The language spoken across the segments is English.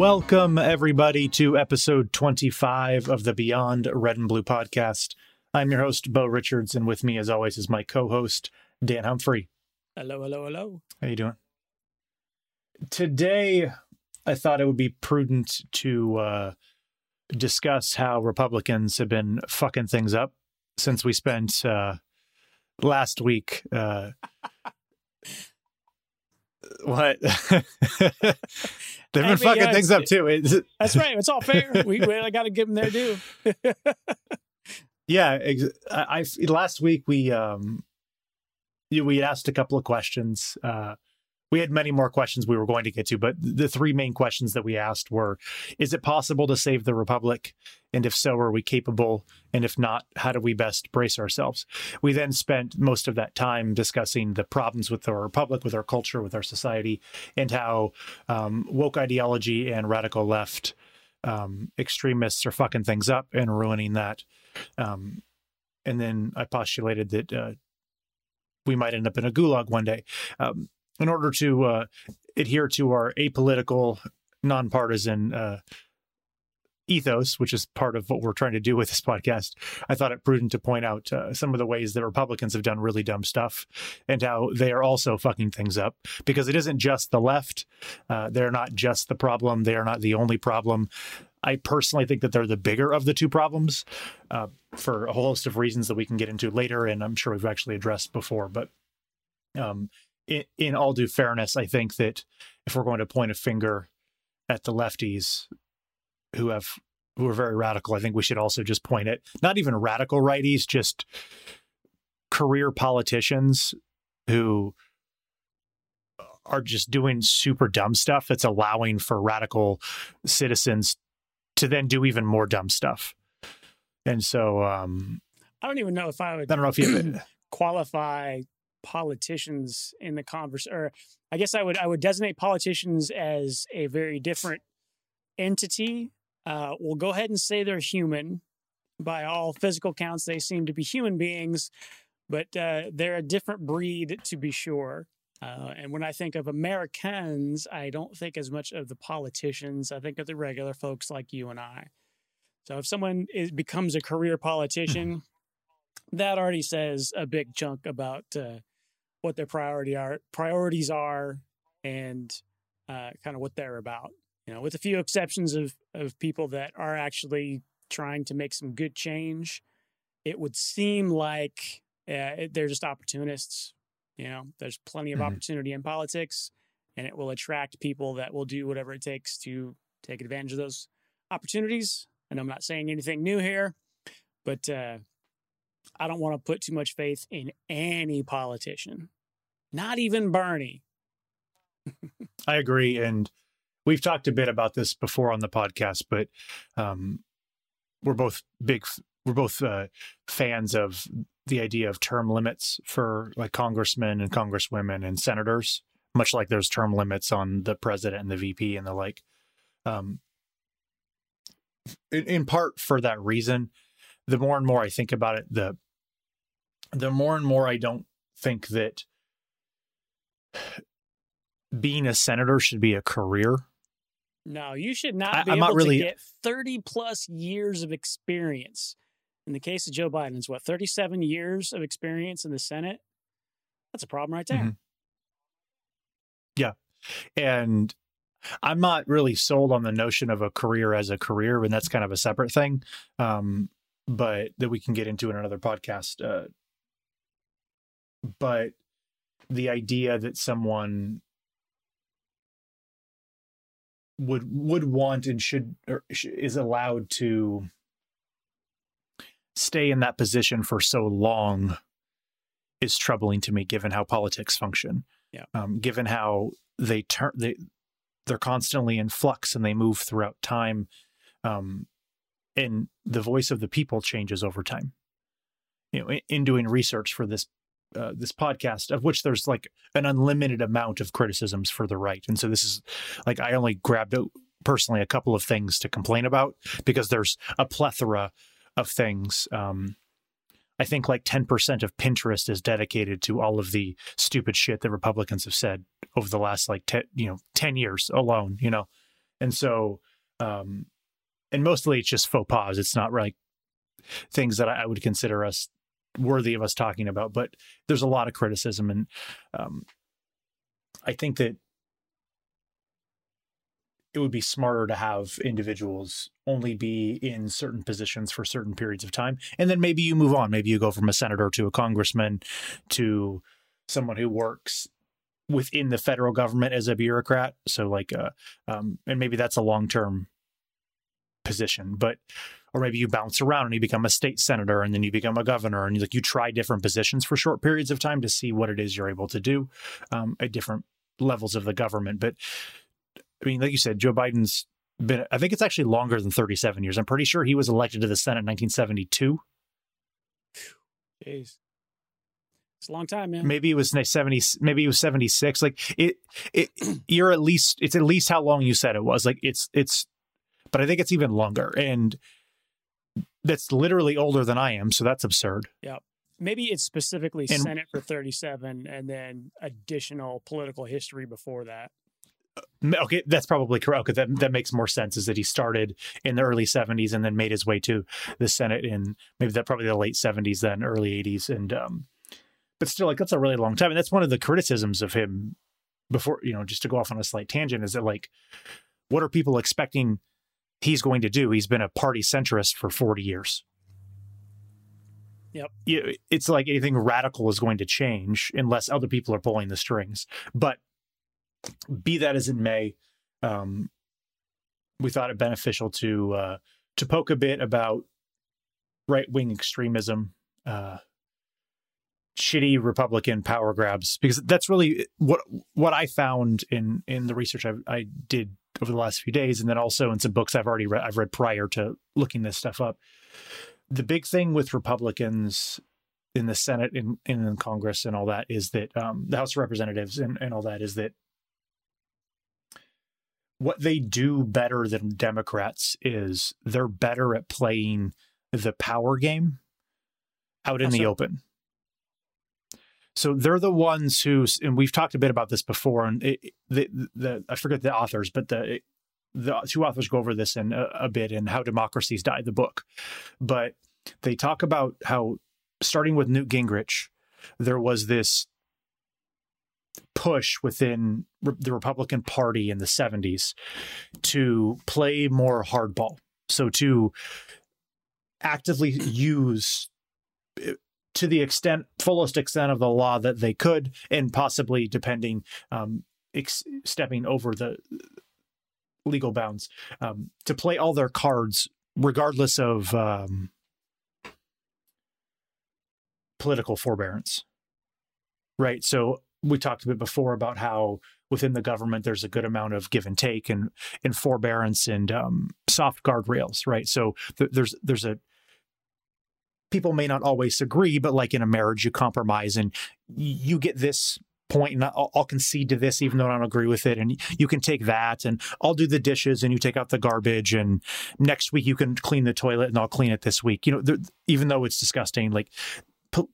Welcome, everybody, to episode 25 of the Beyond Red and Blue podcast. I'm your host, Bo Richards, and with me, as always, is my co host, Dan Humphrey. Hello, hello, hello. How are you doing? Today, I thought it would be prudent to uh, discuss how Republicans have been fucking things up since we spent uh, last week. Uh, what? They've been I mean, fucking yeah, things up too. That's right. It's all fair. We, we I got to give them their due. yeah, ex- I, I last week we um you- we asked a couple of questions. Uh we had many more questions we were going to get to, but the three main questions that we asked were Is it possible to save the Republic? And if so, are we capable? And if not, how do we best brace ourselves? We then spent most of that time discussing the problems with our Republic, with our culture, with our society, and how um, woke ideology and radical left um, extremists are fucking things up and ruining that. Um, and then I postulated that uh, we might end up in a gulag one day. Um, in order to uh, adhere to our apolitical, nonpartisan uh, ethos, which is part of what we're trying to do with this podcast, I thought it prudent to point out uh, some of the ways that Republicans have done really dumb stuff and how they are also fucking things up because it isn't just the left. Uh, they're not just the problem. They are not the only problem. I personally think that they're the bigger of the two problems uh, for a whole host of reasons that we can get into later, and I'm sure we've actually addressed before. But um, in, in all due fairness, I think that if we're going to point a finger at the lefties who have who are very radical, I think we should also just point at not even radical righties, just career politicians who are just doing super dumb stuff that's allowing for radical citizens to then do even more dumb stuff. And so um I don't even know if I would I don't know if you qualify politicians in the converse, or I guess I would I would designate politicians as a very different entity. Uh, we'll go ahead and say they're human. By all physical counts, they seem to be human beings, but uh, they're a different breed to be sure. Uh, and when I think of Americans, I don't think as much of the politicians. I think of the regular folks like you and I. So if someone is, becomes a career politician, that already says a big chunk about uh, what their priority are priorities are and uh, kind of what they're about. You know, with a few exceptions of of people that are actually trying to make some good change, it would seem like uh, they're just opportunists. You know, there's plenty of Mhm. opportunity in politics, and it will attract people that will do whatever it takes to take advantage of those opportunities. And I'm not saying anything new here, but uh, I don't want to put too much faith in any politician, not even Bernie. I agree, and we've talked a bit about this before on the podcast, but um, we're both big. We're both uh, fans of the idea of term limits for like congressmen and congresswomen and senators, much like there's term limits on the president and the VP and the like. Um, in, in part for that reason, the more and more I think about it, the the more and more I don't think that being a senator should be a career. No, you should not I- be I'm able not really- to get 30 plus years of experience. In the case of Joe Biden's what, 37 years of experience in the Senate? That's a problem right there. Mhm. And I'm not really sold on the notion of a career as a career, and that's kind of a separate thing. Um, but that we can get into in another podcast. Uh, but the idea that someone would would want and should or is allowed to stay in that position for so long is troubling to me given how politics function Yeah. um, given how they turn they they're constantly in flux and they move throughout time um, and the voice of the people changes over time. You know in, in doing research for this uh, this podcast of which there's like an unlimited amount of criticisms for the right. And so this is like i only grabbed out personally a couple of things to complain about because there's a plethora of things. Um i think like 10% of pinterest is dedicated to all of the stupid shit that republicans have said over the last like 10 you know 10 years alone you know? And so, um, and mostly it's just faux pas. It's not like things that I would consider us worthy of us talking about, but there's a lot of criticism. And um, I think that it would be smarter to have individuals only be in certain positions for certain periods of time. And then maybe you move on. Maybe you go from a senator to a congressman to someone who works within the federal government as a bureaucrat. So, like, uh, um, and maybe that's a long term position, but or maybe you bounce around and you become a state senator and then you become a governor and you like you try different positions for short periods of time to see what it is you're able to do um, at different levels of the government. But I mean, like you said, Joe Biden's been, I think it's actually longer than 37 years. I'm pretty sure he was elected to the Senate in 1972. Jeez. It's a long time, man. Maybe it was 70, maybe it was 76. Like it, it, you're at least, it's at least how long you said it was. Like it's, it's, but I think it's even longer. And that's literally older than I am. So that's absurd. Yeah. Maybe it's specifically and, Senate for 37 and then additional political history before that. Okay, that's probably correct. Okay, that that makes more sense. Is that he started in the early '70s and then made his way to the Senate in maybe that probably the late '70s, then early '80s, and um, but still, like that's a really long time. And that's one of the criticisms of him. Before you know, just to go off on a slight tangent, is that like, what are people expecting he's going to do? He's been a party centrist for 40 years. Yep. It's like anything radical is going to change unless other people are pulling the strings. But be that as it may, um, we thought it beneficial to uh, to poke a bit about right wing extremism, uh, shitty Republican power grabs, because that's really what what I found in in the research I, I did over the last few days, and then also in some books I've already read I've read prior to looking this stuff up. The big thing with Republicans in the Senate and in, in Congress and all that is that um, the House of Representatives and, and all that is that what they do better than Democrats is they're better at playing the power game out in the open. So they're the ones who, and we've talked a bit about this before, and it, the, the I forget the authors, but the the two authors go over this in a, a bit in how democracies die, the book, but they talk about how starting with Newt Gingrich, there was this push within the Republican Party in the 70s to play more hardball. So to actively use eh, to the extent fullest extent of the law that they could and possibly depending um, ex- stepping over the legal bounds um, to play all their cards regardless of um, political forbearance right so we talked a bit before about how within the government there's a good amount of give and take and and forbearance and um, soft guardrails, right? So th- there's there's a people may not always agree, but like in a marriage, you compromise and you get this point and I'll, I'll, concede to this even though I don't agree with it and you can take that and I'll do the dishes and you take out the garbage and next week you can clean the toilet and I'll clean it this week you know even though it's disgusting like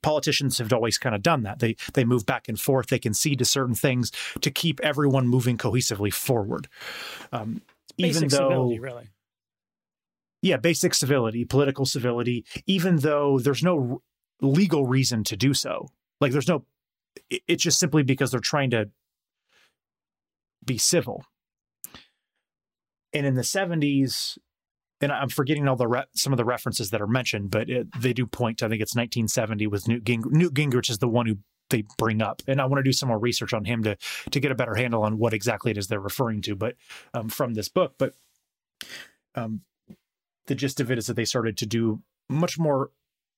politicians have always kind of done that. They they move back and forth. They concede to certain things to keep everyone moving cohesively forward. Um, even though, civility, really. Yeah, basic civility, political civility. Even though there's no legal reason to do so, like there's no. It's just simply because they're trying to be civil. And in the 70s, and I'm forgetting all the re- some of the references that are mentioned, but it, they do point to I think it's 1970 with Newt, Ging- Newt Gingrich is the one who they bring up, and I want to do some more research on him to to get a better handle on what exactly it is they're referring to. But um, from this book, but um, the gist of it is that they started to do much more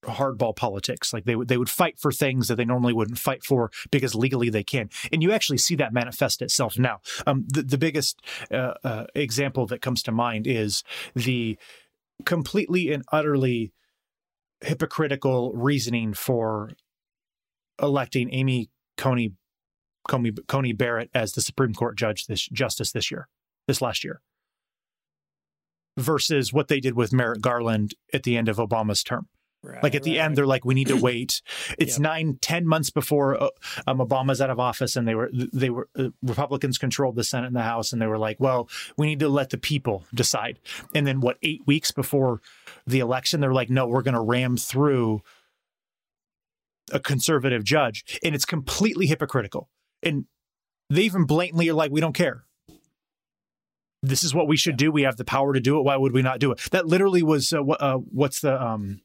hardball politics. Like they would they would fight for things that they normally wouldn't fight for because legally they can. And you actually see that manifest itself now. Um, the, the biggest uh, uh, example that comes to mind is the completely and utterly hypocritical reasoning for electing Amy Coney Coney, Coney Barrett as the Supreme Court judge this justice this year, this last year. Versus what they did with Merrick Garland at the end of Obama's term. Right, like at the right, end right. they're like we need to wait. It's Yep. nine ten months before uh, um, obama's out of office and they were they were uh, republicans controlled the senate and the house and they were like well we need to let the people decide. And then what eight weeks before the election they're like no we're going to ram through a conservative judge. And it's completely hypocritical. And they even blatantly are like we don't care this is what we should do we have the power to do it why would we not do it that literally was uh, uh, what's the um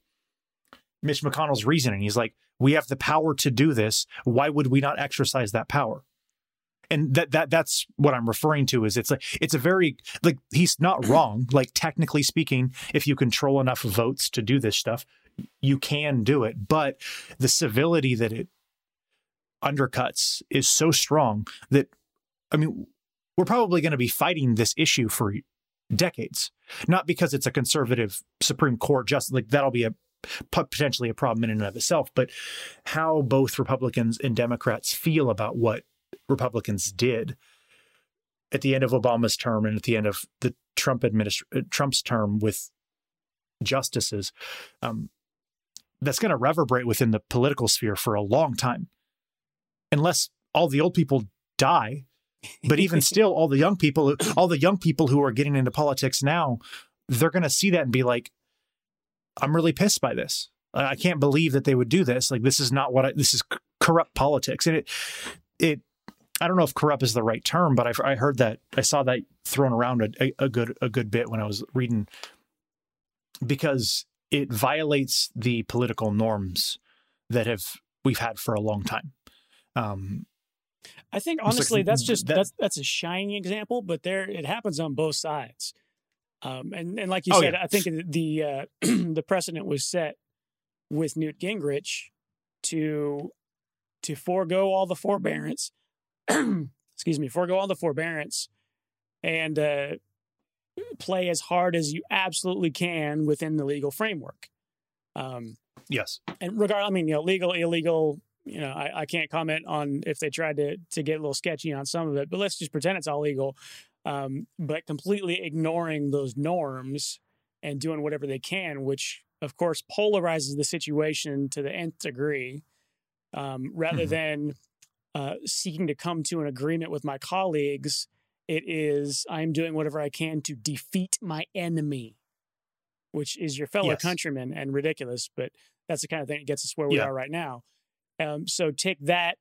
Mitch McConnell's reasoning. He's like, we have the power to do this. Why would we not exercise that power? And that that that's what I'm referring to. Is it's like it's a very like he's not wrong. Like technically speaking, if you control enough votes to do this stuff, you can do it. But the civility that it undercuts is so strong that I mean, we're probably going to be fighting this issue for decades. Not because it's a conservative Supreme Court, just like that'll be a potentially a problem in and of itself, but how both Republicans and Democrats feel about what Republicans did at the end of Obama's term and at the end of the Trump administ- Trump's term with justices, um, that's going to reverberate within the political sphere for a long time, unless all the old people die. But even still, all the young people, all the young people who are getting into politics now, they're going to see that and be like, I'm really pissed by this. I I can't believe that they would do this. Like this is not what I, this is corrupt politics. And it, it, I don't know if corrupt is the right term, but I've, I heard that I saw that thrown around a, a, a good, a good bit when I was reading because it violates the political norms that have, we've had for a long time. Um, I think It's like honestly, that's just that- that's that's a shining example, but there it happens on both sides. Um, and and like you Oh, said, yeah. I think the uh, the precedent was set with Newt Gingrich to to forego all the forbearance. excuse me, forego all the forbearance and uh, play as hard as you absolutely can within the legal framework. Um, yes. and regard, I mean, you know, legal, illegal. You know, I, I can't comment on if they tried to to get a little sketchy on some of it, but let's just pretend it's all legal. Um, but completely ignoring those norms and doing whatever they can, which of course polarizes the situation to the nth degree, um, rather Mhm. than uh, seeking to come to an agreement with my colleagues. It is I'm doing whatever I can to defeat my enemy, which is your fellow Yes. countrymen, and ridiculous. But that's the kind of thing that gets us where we Yeah. are right now. Um, so take that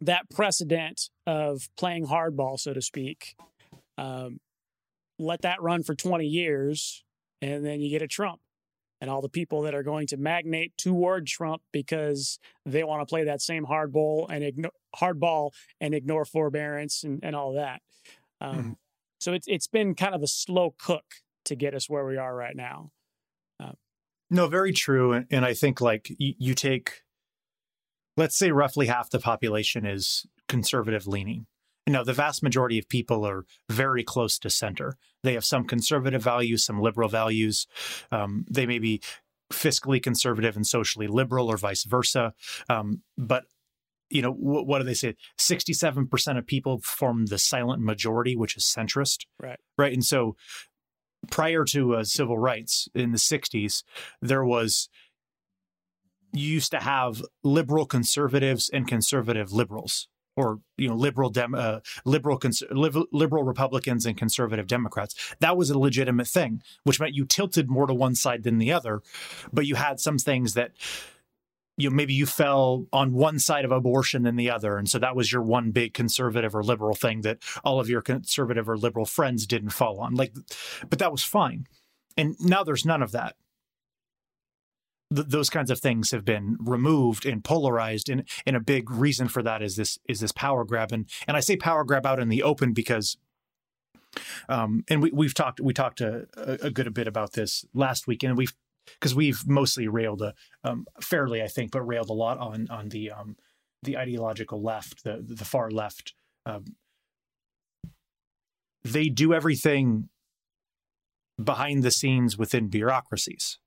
that precedent of playing hardball, so to speak. Um, let that run for 20 years, and then you get a Trump. And all the people that are going to magnate toward Trump because they want to play that same hardball and ignore hardball and ignore forbearance and, and all that. Um, Mhm. So it's it's been kind of a slow cook to get us where we are right now. No, very true. And, and I think like you, you take, let's say roughly half the population is conservative leaning. Now, the vast majority of people are very close to center. They have some conservative values, some liberal values. Um, they may be fiscally conservative and socially liberal, or vice versa. Um, but you know, wh- what do they say? Sixty-seven percent of people form the silent majority, which is centrist. Right. Right. And so, prior to uh, civil rights in the '60s, there was you used to have liberal conservatives and conservative liberals or you know liberal dem uh, liberal cons- liberal republicans and conservative democrats. That was a legitimate thing which meant you tilted more to one side than the other but you had some things that you know, maybe you fell on one side of abortion than the other and so that was your one big conservative or liberal thing that all of your conservative or liberal friends didn't fall on. Like but that was fine. And now there's none of that th- those kinds of things have been removed and polarized and and a big reason for that is this is this power grab. And and I say power grab out in the open because um and we we've talked we talked a, a good bit about this last week and we've because we've mostly railed a um fairly I think but railed a lot on on the um the ideological left the the far left um they do everything behind the scenes within bureaucracies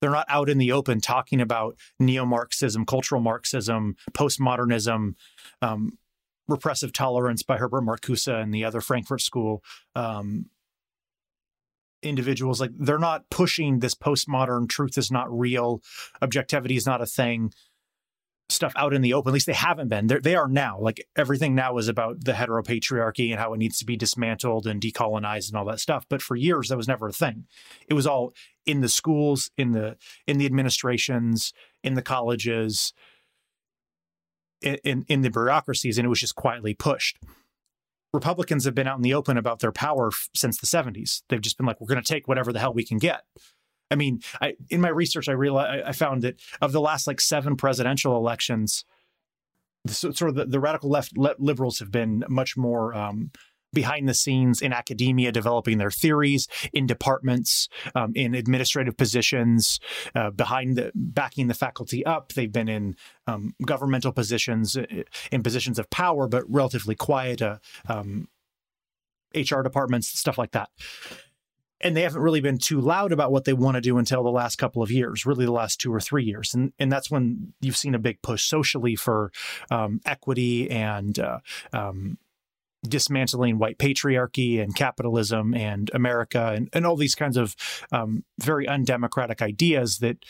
they're not out in the open talking about neo-Marxism, cultural Marxism, postmodernism, um, repressive tolerance by Herbert Marcuse and the other Frankfurt School, um, individuals. Like they're not pushing this postmodern truth is not real, objectivity is not a thing stuff out in the open. At least they haven't been. They're, they are now. Like everything now is about the heteropatriarchy and how it needs to be dismantled and decolonized and all that stuff. But for years, that was never a thing. It was all in the schools, in the in the administrations, in the colleges, in in, in the bureaucracies, and it was just quietly pushed. Republicans have been out in the open about their power f- since the 70s. They've just been like, we're going to take whatever the hell we can get. I mean, I, in my research, I realized I found that of the last like seven presidential elections, sort of the, the radical left liberals have been much more um, behind the scenes in academia, developing their theories in departments, um, in administrative positions, uh, behind the backing the faculty up. They've been in um, governmental positions, in positions of power, but relatively quiet. Uh, um, HR departments, stuff like that. And they haven't really been too loud about what they want to do until the last couple of years, really the last two or three years, and and that's when you've seen a big push socially for um, equity and uh, um, dismantling white patriarchy and capitalism and America and, and all these kinds of um, very undemocratic ideas that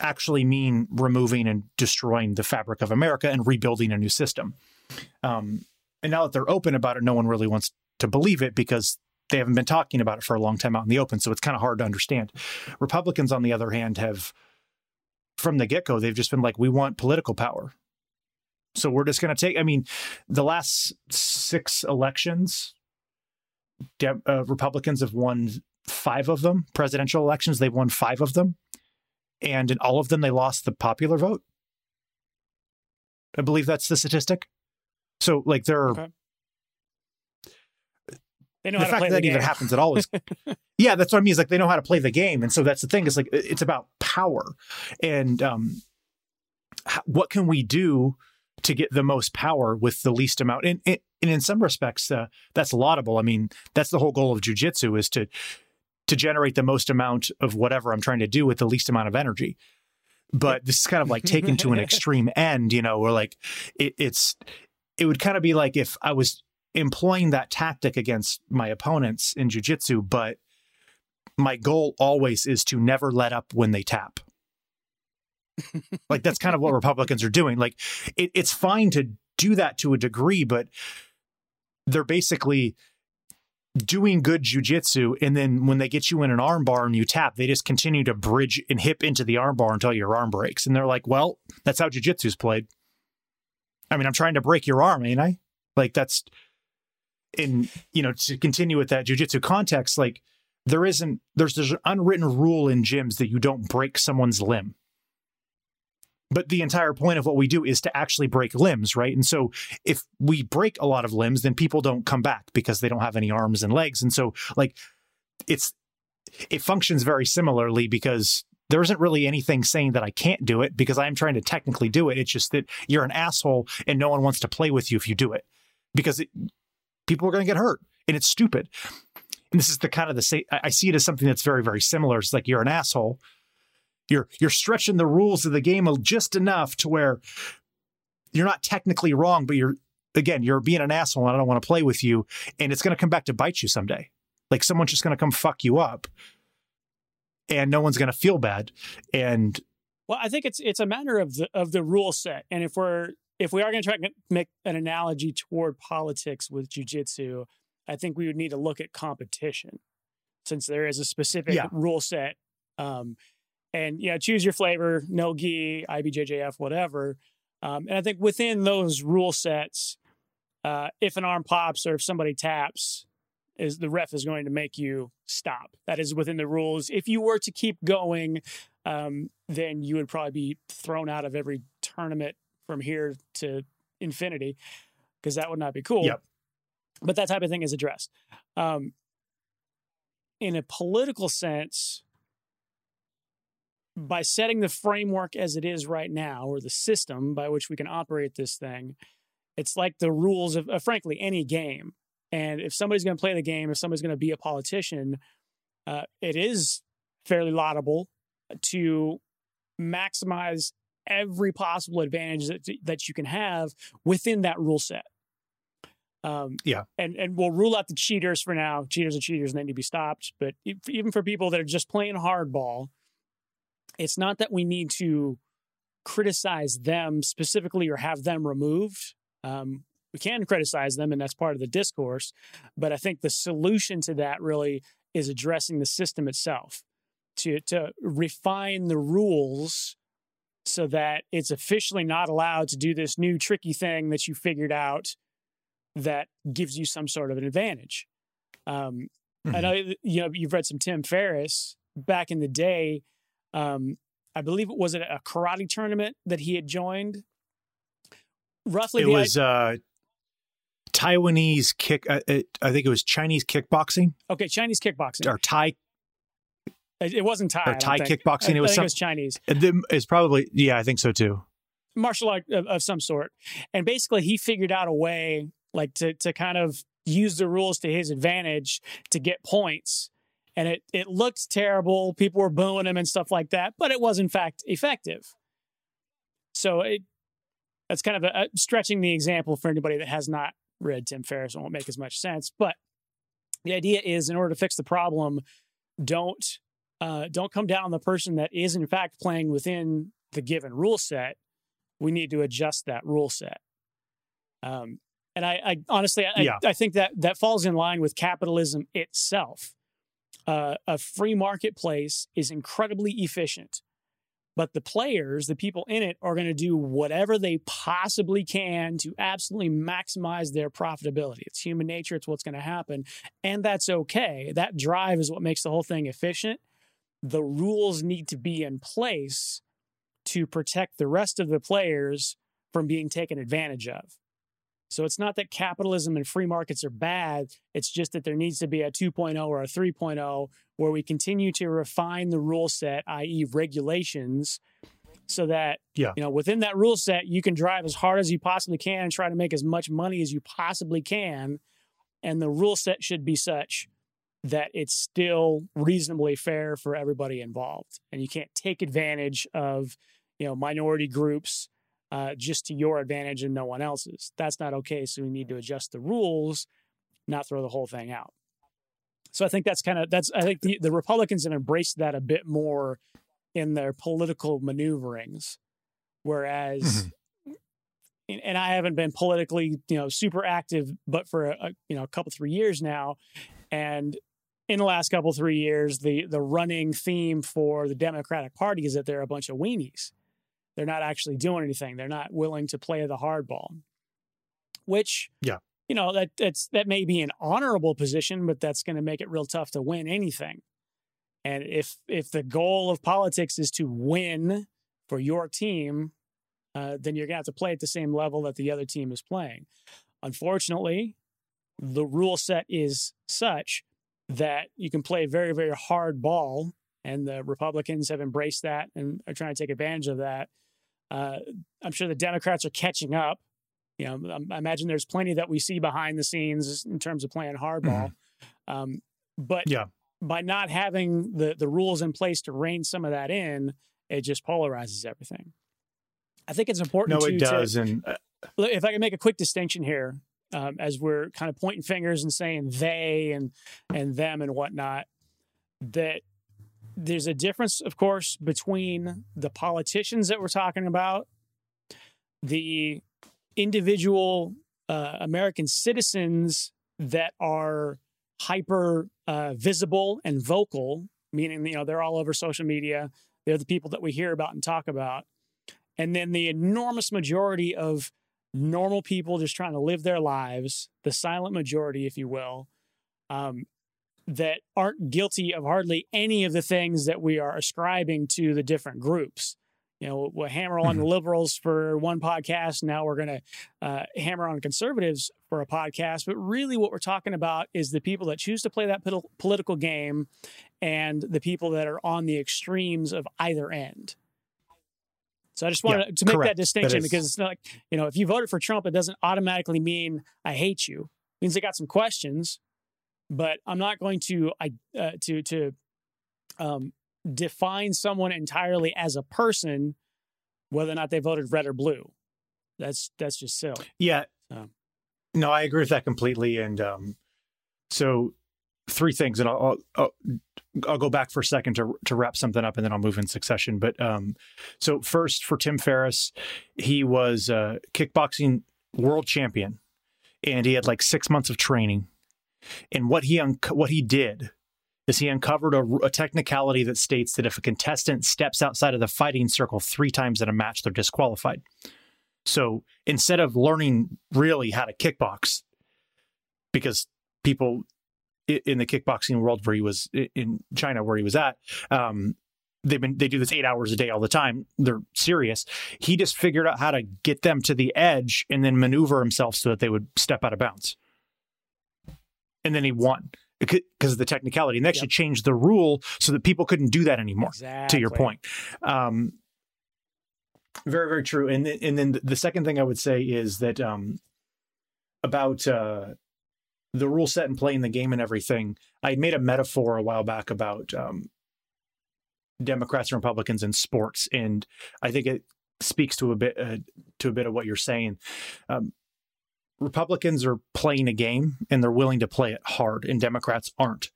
actually mean removing and destroying the fabric of America and rebuilding a new system. Um, and now that they're open about it, no one really wants to believe it because they haven't been talking about it for a long time out in the open. So it's kind of hard to understand. Republicans, on the other hand, have from the get go, they've just been like, we want political power. So we're just going to take, I mean, the last six elections, De- uh, Republicans have won five of them. Presidential elections, they've won five of them. And in all of them, they lost the popular vote. I believe that's the statistic. So, like, they're. Okay. They know the fact that the even happens at all is, yeah, that's what I mean. Is like they know how to play the game, and so that's the thing. It's like it's about power, and um, what can we do to get the most power with the least amount. And, and in some respects, uh, that's laudable. I mean, that's the whole goal of jujitsu is to to generate the most amount of whatever I'm trying to do with the least amount of energy. But this is kind of like taken to an extreme end, you know, where like it, it's it would kind of be like if I was employing that tactic against my opponents in jujitsu, but my goal always is to never let up when they tap like that's kind of what Republicans are doing. Like it, it's fine to do that to a degree, but they're basically doing good jujitsu, and then when they get you in an armbar and you tap, they just continue to bridge and hip into the armbar until your arm breaks. And they're like, "Well, that's how jujitsu's played." I mean, I'm trying to break your arm, ain't I? Like that's in you know to continue with that jujitsu context, like there isn't there's there's an unwritten rule in gyms that you don't break someone's limb but the entire point of what we do is to actually break limbs, right? And so if we break a lot of limbs, then people don't come back because they don't have any arms and legs. And so like it's it functions very similarly because there isn't really anything saying that I can't do it because I'm trying to technically do it. It's just that you're an asshole and no one wants to play with you if you do it because it, people are going to get hurt and it's stupid. And this is the kind of the same, I see it as something that's very, very similar. It's like you're an asshole you're you're stretching the rules of the game just enough to where you're not technically wrong, but you're again, you're being an asshole and I don't want to play with you. And it's gonna come back to bite you someday. Like someone's just gonna come fuck you up and no one's gonna feel bad. And well, I think it's it's a matter of the of the rule set. And if we're if we are going to try to make an analogy toward politics with jujitsu, I think we would need to look at competition, since there is a specific Yeah. rule set. Um, and yeah, choose your flavor, no gi, IBJJF, whatever. Um, and I think within those rule sets, uh, if an arm pops or if somebody taps, is the ref is going to make you stop. That is within the rules. If you were to keep going, um, then you would probably be thrown out of every tournament from here to infinity because that would not be cool. Yep. But that type of thing is addressed. Um, in a political sense, by setting the framework as it is right now, or the system by which we can operate this thing, it's like the rules of, uh, frankly, any game. And if somebody's going to play the game, if somebody's going to be a politician, uh, it is fairly laudable to maximize every possible advantage that, that you can have within that rule set. Um, Yeah. and and we'll rule out the cheaters for now. Cheaters are cheaters, and they need to be stopped. But e- even for people that are just playing hardball, it's not that we need to criticize them specifically or have them removed. Um, we can criticize them, and that's part of the discourse. But I think the solution to that really is addressing the system itself to to refine the rules so that it's officially not allowed to do this new tricky thing that you figured out that gives you some sort of an advantage. Um, I Mhm. know you know you've read some Tim Ferriss back in the day. Um, I believe it was it a karate tournament that he had joined. Roughly, It was uh, Taiwanese kick. Uh, it, I think it was Chinese kickboxing okay Chinese kickboxing. or Thai It wasn't Thai. Or Thai kickboxing. I it was some. it was Chinese. It's probably yeah. I think so too. martial art of, of some sort. And basically, he figured out a way, like to to kind of use the rules to his advantage to get points. And it it looked terrible. People were booing him and stuff like that, but it was in fact effective. So it that's kind of a, a stretching the example for anybody that has not read Tim Ferriss. It won't make as much sense. But the idea is, in order to fix the problem, don't uh, don't come down on the person that is in fact playing within the given rule set we need to adjust that rule set. Um, and I, I honestly, I, Yeah. I think that that falls in line with capitalism itself. Uh, a free marketplace is incredibly efficient, but the players, the people in it, are going to do whatever they possibly can to absolutely maximize their profitability. It's human nature; it's what's going to happen, and that's okay. That drive is what makes the whole thing efficient. The rules need to be in place to protect the rest of the players from being taken advantage of. So it's not that capitalism and free markets are bad. It's just that there needs to be a 2.0 or a 3.0 where we continue to refine the rule set, i.e., regulations, so that Yeah. you know within that rule set you can drive as hard as you possibly can and try to make as much money as you possibly can. And the rule set should be such that it's still reasonably fair for everybody involved. And you can't take advantage of, you know, minority groups uh, just to your advantage and no one else's. That's not okay. So we need to adjust the rules, not throw the whole thing out. So I think that's kind of that's I think the, the Republicans have embraced that a bit more in their political maneuverings, whereas. And and I haven't been politically, you know, super active, but for a, a you know a couple three years now, and in the last couple three years, the the running theme for the Democratic Party is that they're a bunch of weenies. They're not actually doing anything. They're not willing to play the hardball. Which, Yeah. you know, that that's that may be an honorable position, but that's going to make it real tough to win anything. And if if the goal of politics is to win for your team, uh, then you're gonna have to play at the same level that the other team is playing. Unfortunately, the rule set is such that you can play very, very hard ball, and the Republicans have embraced that and are trying to take advantage of that. Uh, I'm sure the Democrats are catching up. You know, I imagine there's plenty that we see behind the scenes in terms of playing hardball. Um, but Yeah. by not having the the rules in place to rein some of that in, it just polarizes everything. I think it's important. No, to, it to- does, and uh, if I can make a quick distinction here, um, as we're kind of pointing fingers and saying they and and them and whatnot, that there's a difference, of course, between the politicians that we're talking about, the individual uh, American citizens that are hyper uh, visible and vocal, meaning you know they're all over social media. They're the people that we hear about and talk about, and then the enormous majority of normal people just trying to live their lives, the silent majority, if you will, um, that aren't guilty of hardly any of the things that we are ascribing to the different groups. You know, we'll hammer on the liberals for one podcast. Now we're going to uh, hammer on conservatives for a podcast. But really, what we're talking about is the people that choose to play that political game and the people that are on the extremes of either end. So I just wanted Yeah, to make that correct. That distinction is- because it's not like, you know, if you voted for Trump, it doesn't automatically mean I hate you. It means I got some questions, but I'm not going to I uh, to to um, define someone entirely as a person, whether or not they voted red or blue. That's that's just silly. yeah, So. No, I agree with that completely. And um, so, three things, and I'll, I'll I'll go back for a second to to wrap something up, and then I'll move in succession. But um, so first for Tim Ferriss, he was a kickboxing world champion, and he had like six months of training. And what he what he did is he uncovered a, a technicality that states that if a contestant steps outside of the fighting circle three times in a match, they're disqualified. So instead of learning really how to kickbox, because people in the kickboxing world where he was in China, where he was at, um, they've been they do this eight hours a day all the time. They're serious. He just figured out how to get them to the edge and then maneuver himself so that they would step out of bounds. And then he won because of the technicality. And they actually yep. changed the rule so that people couldn't do that anymore. Exactly. To your point. Um, very, very true. And th- and then the second thing I would say is that um, about uh, the rule set and playing the game and everything. I made a metaphor a while back about um, Democrats and Republicans in sports, and I think it speaks to a bit uh, to a bit of what you're saying. Um, Republicans are playing a game and they're willing to play it hard, and Democrats aren't.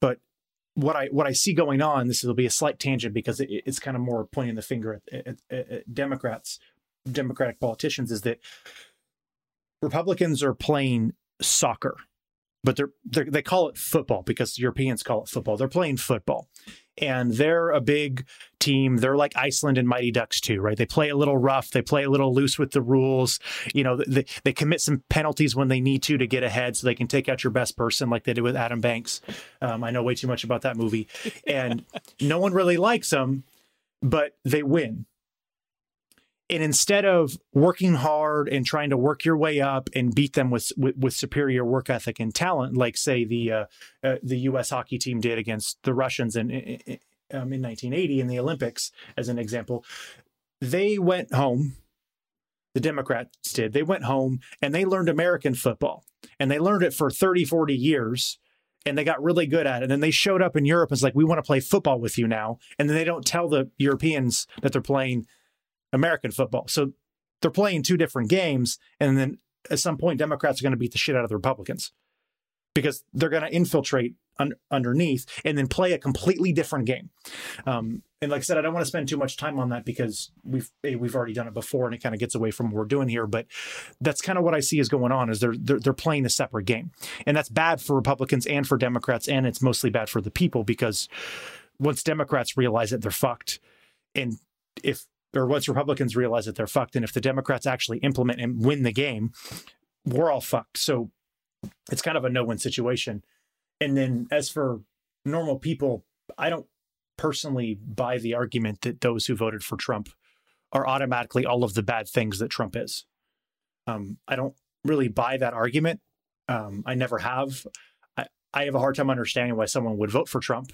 But what I what I see going on, this will be a slight tangent because it, it's kind of more pointing the finger at, at, at Democrats, Democratic politicians, is that Republicans are playing soccer, but they're, they're they call it football because Europeans call it football. They're playing football, and they're a big team. They're like Iceland and Mighty Ducks too, right? They play a little rough. They play a little loose with the rules. You know, they, they commit some penalties when they need to to get ahead, so they can take out your best person, like they did with Adam Banks. Um, I know way too much about that movie, and no one really likes them, but they win and instead of working hard and trying to work your way up and beat them with with, with superior work ethic and talent, like say the uh, uh, the U.S. hockey team did against the Russians in in, um, in 1980 in the Olympics, as an example, they went home. The Democrats did. They went home and they learned American football, and they learned it for 30, 40 years and they got really good at it. And then they showed up in Europe and was like, we want to play football with you now. And then they don't tell the Europeans that they're playing American football. So they're playing two different games. And then at some point, Democrats are going to beat the shit out of the Republicans because they're going to infiltrate un- underneath and then play a completely different game. Um, and like I said, I don't want to spend too much time on that because we've we've already done it before, and it kind of gets away from what we're doing here. But that's kind of what I see is going on is they're, they're they're playing a separate game, and that's bad for Republicans and for Democrats, and it's mostly bad for the people because once Democrats realize that they're fucked, and if or once Republicans realize that they're fucked, and if the Democrats actually implement and win the game, we're all fucked. So it's kind of a no-win situation. And then as for normal people, I don't personally buy the argument that those who voted for Trump are automatically all of the bad things that Trump is. Um, I don't really buy that argument. Um, I never have. I, I have a hard time understanding why someone would vote for Trump,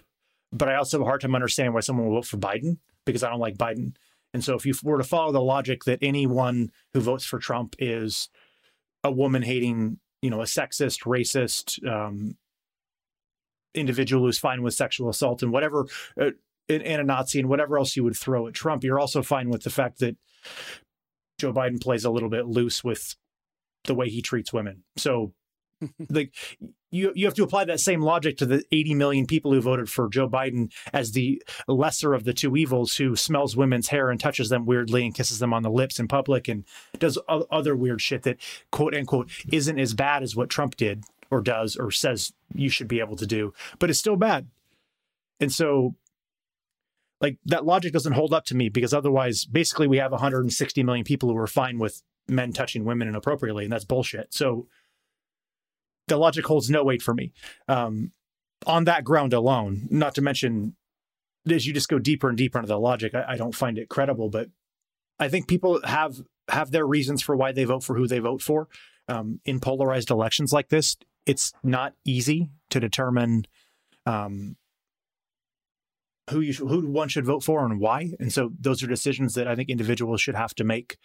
but I also have a hard time understanding why someone would vote for Biden because I don't like Biden. And so if you were to follow the logic that anyone who votes for Trump is a woman hating, you know, a sexist, racist um, individual who's fine with sexual assault and whatever, uh, and, and a Nazi and whatever else you would throw at Trump, you're also fine with the fact that Joe Biden plays a little bit loose with the way he treats women. So like you you have to apply that same logic to the 80 million people who voted for Joe Biden as the lesser of the two evils who smells women's hair and touches them weirdly and kisses them on the lips in public and does other weird shit that quote unquote isn't as bad as what Trump did or does or says you should be able to do but it's still bad. And so like that logic doesn't hold up to me because otherwise basically we have 160 million people who are fine with men touching women inappropriately and that's bullshit. So the logic holds no weight for me um, on that ground alone. Not to mention, as you just go deeper and deeper into the logic, I, I don't find it credible. But I think people have have their reasons for why they vote for who they vote for. Um, in polarized elections like this, it's not easy to determine um, who you should, who one should vote for and why. And so those are decisions that I think individuals should have to make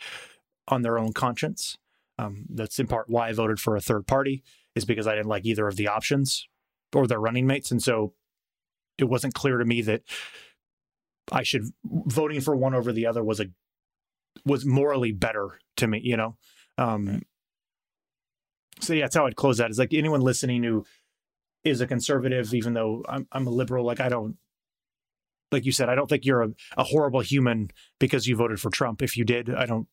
on their own conscience. Um, that's in part why I voted for a third party is because I didn't like either of the options or their running mates. And so it wasn't clear to me that I should voting for one over the other was a was morally better to me, you know. Um so yeah, that's how I'd close that. Is like anyone listening who is a conservative, even though I'm I'm a liberal, like I don't like you said, I don't think you're a, a horrible human because you voted for Trump. If you did, I don't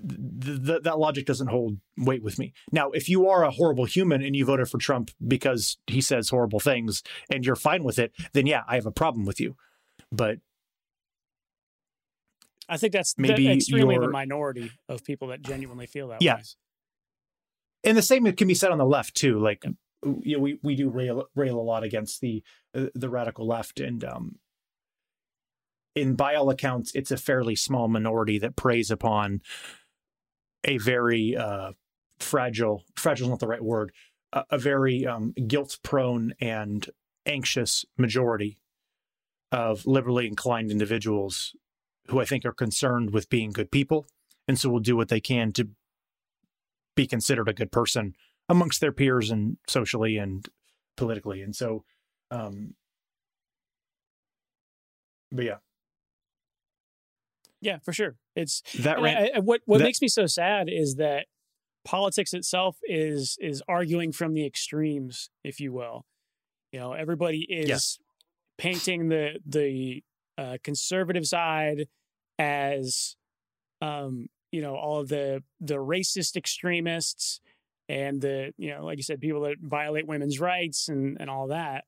th- th- that logic doesn't hold weight with me. Now, if you are a horrible human and you voted for Trump because he says horrible things and you're fine with it, then yeah, I have a problem with you. But I think that's Maybe maybe extremely the minority of people that genuinely feel that Yeah. way. and the same can be said on the left too. Like you know, we we do rail rail a lot against the uh, the radical left, and um, in by all accounts, it's a fairly small minority that preys upon a very uh, fragile fragile is not the right word a, a very um, guilt prone and anxious majority of liberally inclined individuals who I think are concerned with being good people and so will do what they can to be considered a good person amongst their peers and socially and politically and so um but yeah Yeah, for sure. It's that and ran I- I- what what that- makes me so sad is that politics itself is is arguing from the extremes, if you will. You know, everybody is Yes. painting the the uh, conservative side as, um, you know, all of the the racist extremists and the you know, like you said, people that violate women's rights and and all that.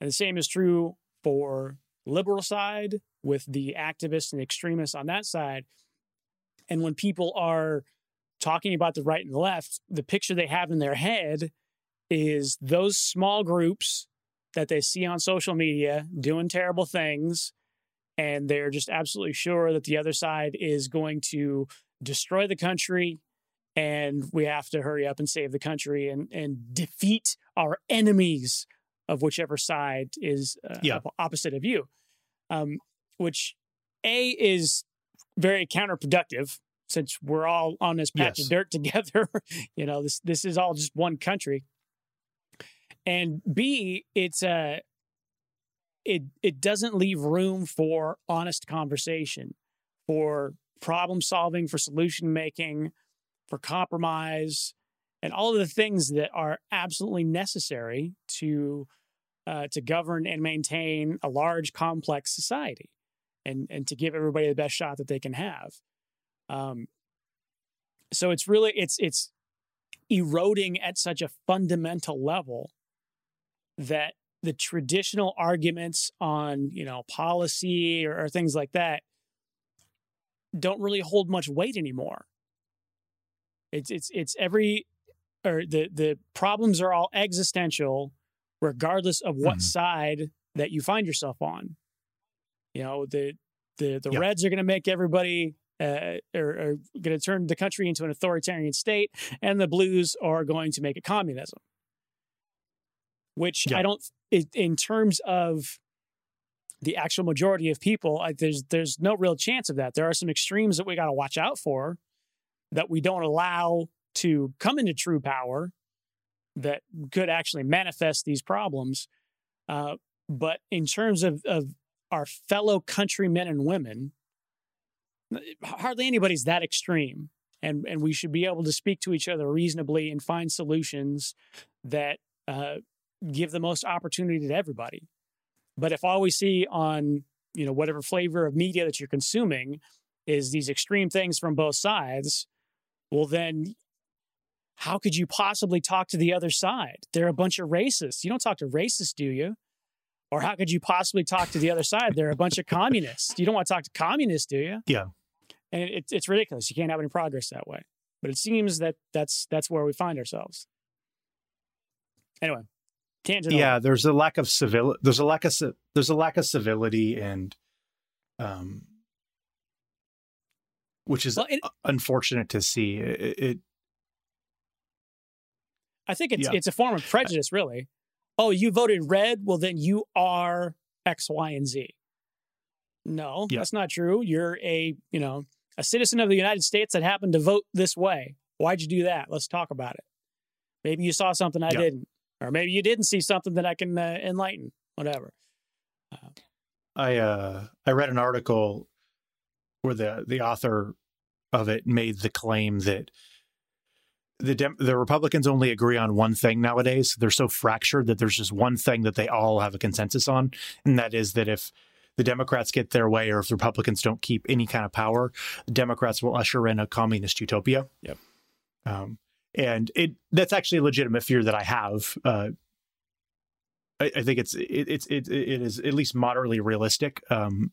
And the same is true for liberal side with the activists and extremists on that side. And when people are talking about the right and the left, the picture they have in their head is those small groups that they see on social media doing terrible things. And they're just absolutely sure that the other side is going to destroy the country. And we have to hurry up and save the country and, and defeat our enemies of whichever side is uh, Yeah. opposite of you. Um, which A is very counterproductive since we're all on this patch Yes. of dirt together. you know, this this is all just one country. And B, it's uh it it doesn't leave room for honest conversation, for problem solving, for solution making, for compromise, and all of the things that are absolutely necessary to uh, to govern and maintain a large, complex society, and and to give everybody the best shot that they can have. Um, so it's really it's it's eroding at such a fundamental level that the traditional arguments on you know policy or, or things like that don't really hold much weight anymore. It's it's it's every or the the problems are all existential, regardless of what Mhm. side that you find yourself on. You know the the the Yeah. Reds are going to make everybody uh, are, are going to turn the country into an authoritarian state, and the Blues are going to make it communism. Which Yeah. I don't, it, in terms of the actual majority of people, I, there's there's no real chance of that. There are some extremes that we got to watch out for, that we don't allow to come into true power, that could actually manifest these problems. Uh, but in terms of of our fellow countrymen and women, hardly anybody's that extreme and and we should be able to speak to each other reasonably and find solutions that uh, give the most opportunity to everybody but if all we see on you know whatever flavor of media that you're consuming is these extreme things from both sides well then how could you possibly talk to the other side they're a bunch of racists you don't talk to racists do you or how could you possibly talk to the other side they're a bunch of communists you don't want to talk to communists do you Yeah. and it's it's ridiculous. You can't have any progress that way. But it seems that that's that's where we find ourselves. Anyway, tangent. yeah there's a lack of civil there's a lack of there's a lack of civility and um which is Well, it- unfortunate to see it, it I think it's yeah. it's a form of prejudice, really. Oh, you voted red. Well, then you are X, Y, and Z. No, Yeah. that's not true. You're a you know a citizen of the United States that happened to vote this way. Why'd you do that? Let's talk about it. Maybe you saw something I Yeah. didn't, or maybe you didn't see something that I can uh, enlighten. Whatever. I uh I read an article where the the author of it made the claim that the Dem- the Republicans only agree on one thing nowadays. They're so fractured that there's just one thing that they all have a consensus on, and that is that if the Democrats get their way, or if the Republicans don't keep any kind of power, the Democrats will usher in a communist utopia. Yep. Um, and it that's actually a legitimate fear that I have. Uh, I, I, think it's it, it's it, it is at least moderately realistic. Um,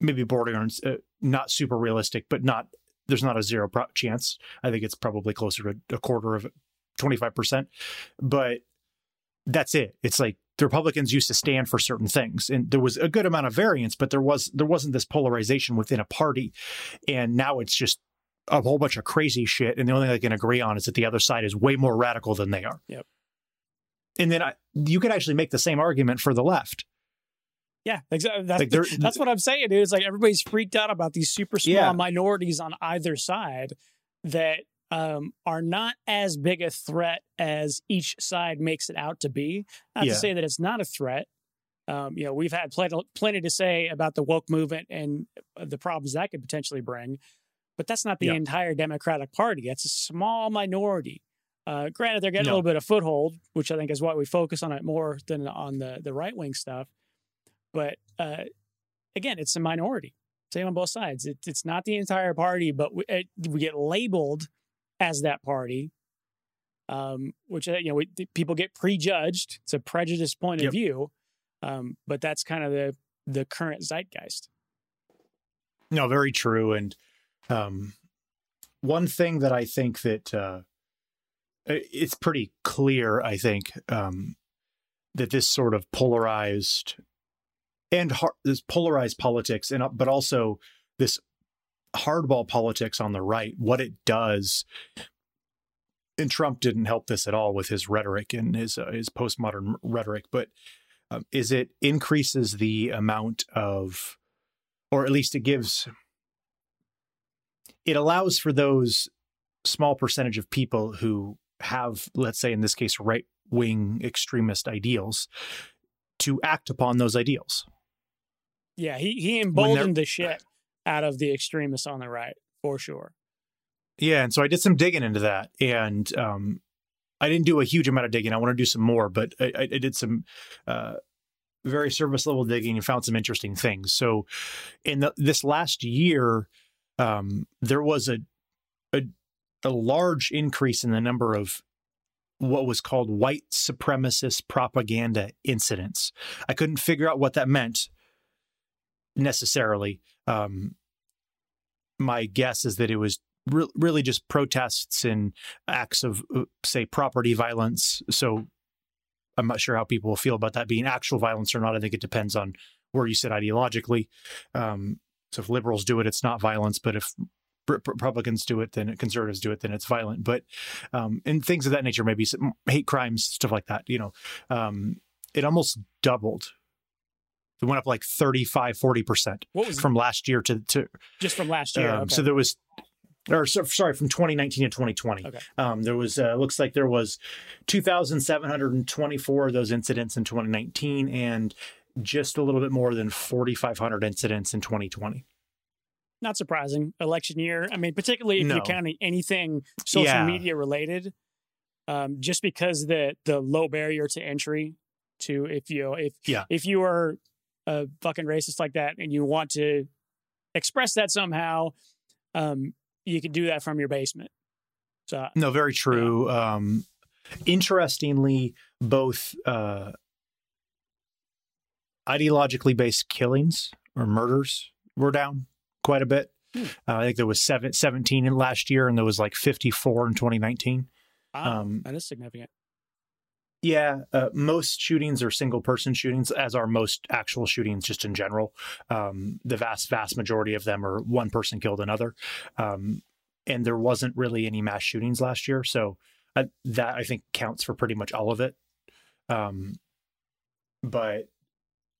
maybe bordering on uh, not super realistic, but not there's not a zero pro- chance. I think it's probably closer to a quarter of 25%. But that's it. It's like the Republicans used to stand for certain things and there was a good amount of variance, but there was there wasn't this polarization within a party. And now it's just a whole bunch of crazy shit. And the only thing they can agree on is that the other side is way more radical than they are. Yep. And then I, you could actually make the same argument for the left. Yeah, exactly. That's, like that's what I'm saying, dude. It's like everybody's freaked out about these super small yeah. minorities on either side that um, are not as big a threat as each side makes it out to be. Not yeah. to say that it's not a threat. Um, you know, we've had plenty, plenty to say about the woke movement and the problems that could potentially bring, but that's not the yeah. entire Democratic Party. That's a small minority. Uh, granted, they're getting no. a little bit of foothold, which I think is why we focus on it more than on the the right wing stuff. But uh, again, it's a minority. Same on both sides. It, it's not the entire party, but we, it, we get labeled as that party, um, which uh, you know we, people get prejudged. It's a prejudiced point yep. of view, um, but that's kind of the the current zeitgeist. No, very true. And um, one thing that I think that uh, it's pretty clear, I think, um, that this sort of polarized and hard, this polarized politics, and but also this hardball politics on the right, what it does. And Trump didn't help this at all with his rhetoric and his uh, his postmodern rhetoric, but um, is it increases the amount of, or at least it gives, it allows for those small percentage of people who have, let's say in this case, right wing extremist ideals, to act upon those ideals. Yeah, he he emboldened the shit out of the extremists on the right for sure. Yeah, and so I did some digging into that, and um, I didn't do a huge amount of digging. I want to do some more, but I, I did some uh, very service level digging and found some interesting things. So, in the, this last year, um, there was a, a a large increase in the number of what was called white supremacist propaganda incidents. I couldn't figure out what that meant necessarily. Um, my guess is that it was re- really just protests and acts of, uh, say, property violence. So I'm not sure how people will feel about that being actual violence or not. I think it depends on where you sit ideologically. Um, so if liberals do it, it's not violence. But if Republicans do it, then conservatives do it, then it's violent. But um, and things of that nature, maybe hate crimes, stuff like that. You know, um, it almost doubled it went up like 35, 40% from last year to, to just from last year. Um, okay. So there was, or so, sorry, from 2019 to 2020. Okay. Um, there was, uh, looks like there was 2,724 of those incidents in 2019 and just a little bit more than 4,500 incidents in 2020 not surprising election year i mean particularly if no. you're counting anything social yeah. media related um, just because the the low barrier to entry to if you if yeah. if you are a fucking racist like that and you want to express that somehow, um, you can do that from your basement. So no, very true. Yeah. Um, interestingly, both uh, ideologically based killings or murders were down quite a bit. Hmm. Uh, I think there was seven, 17 in last year, and there was like 54 in 2019. um, that is significant. Yeah, uh, most shootings are single person shootings, as are most actual shootings just in general. Um, the vast, vast majority of them are one person killed another. Um, and there wasn't really any mass shootings last year. So uh, that I think counts for pretty much all of it. Um, but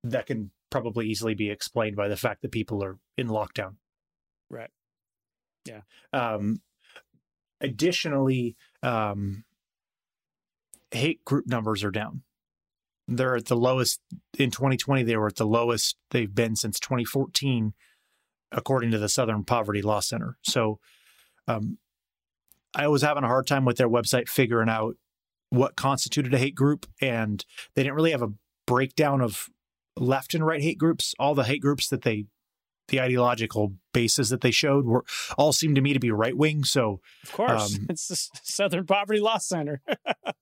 that can probably easily be explained by the fact that people are in lockdown. Right. Yeah. Um, additionally, um, hate group numbers are down. They're at the lowest in 2020. They were at the lowest they've been since 2014, according to the Southern Poverty Law Center. So, um, I was having a hard time with their website figuring out what constituted a hate group, and they didn't really have a breakdown of left and right hate groups. All the hate groups that they, the ideological bases that they showed, were all seemed to me to be right wing. So, of course, um, it's the Southern Poverty Law Center.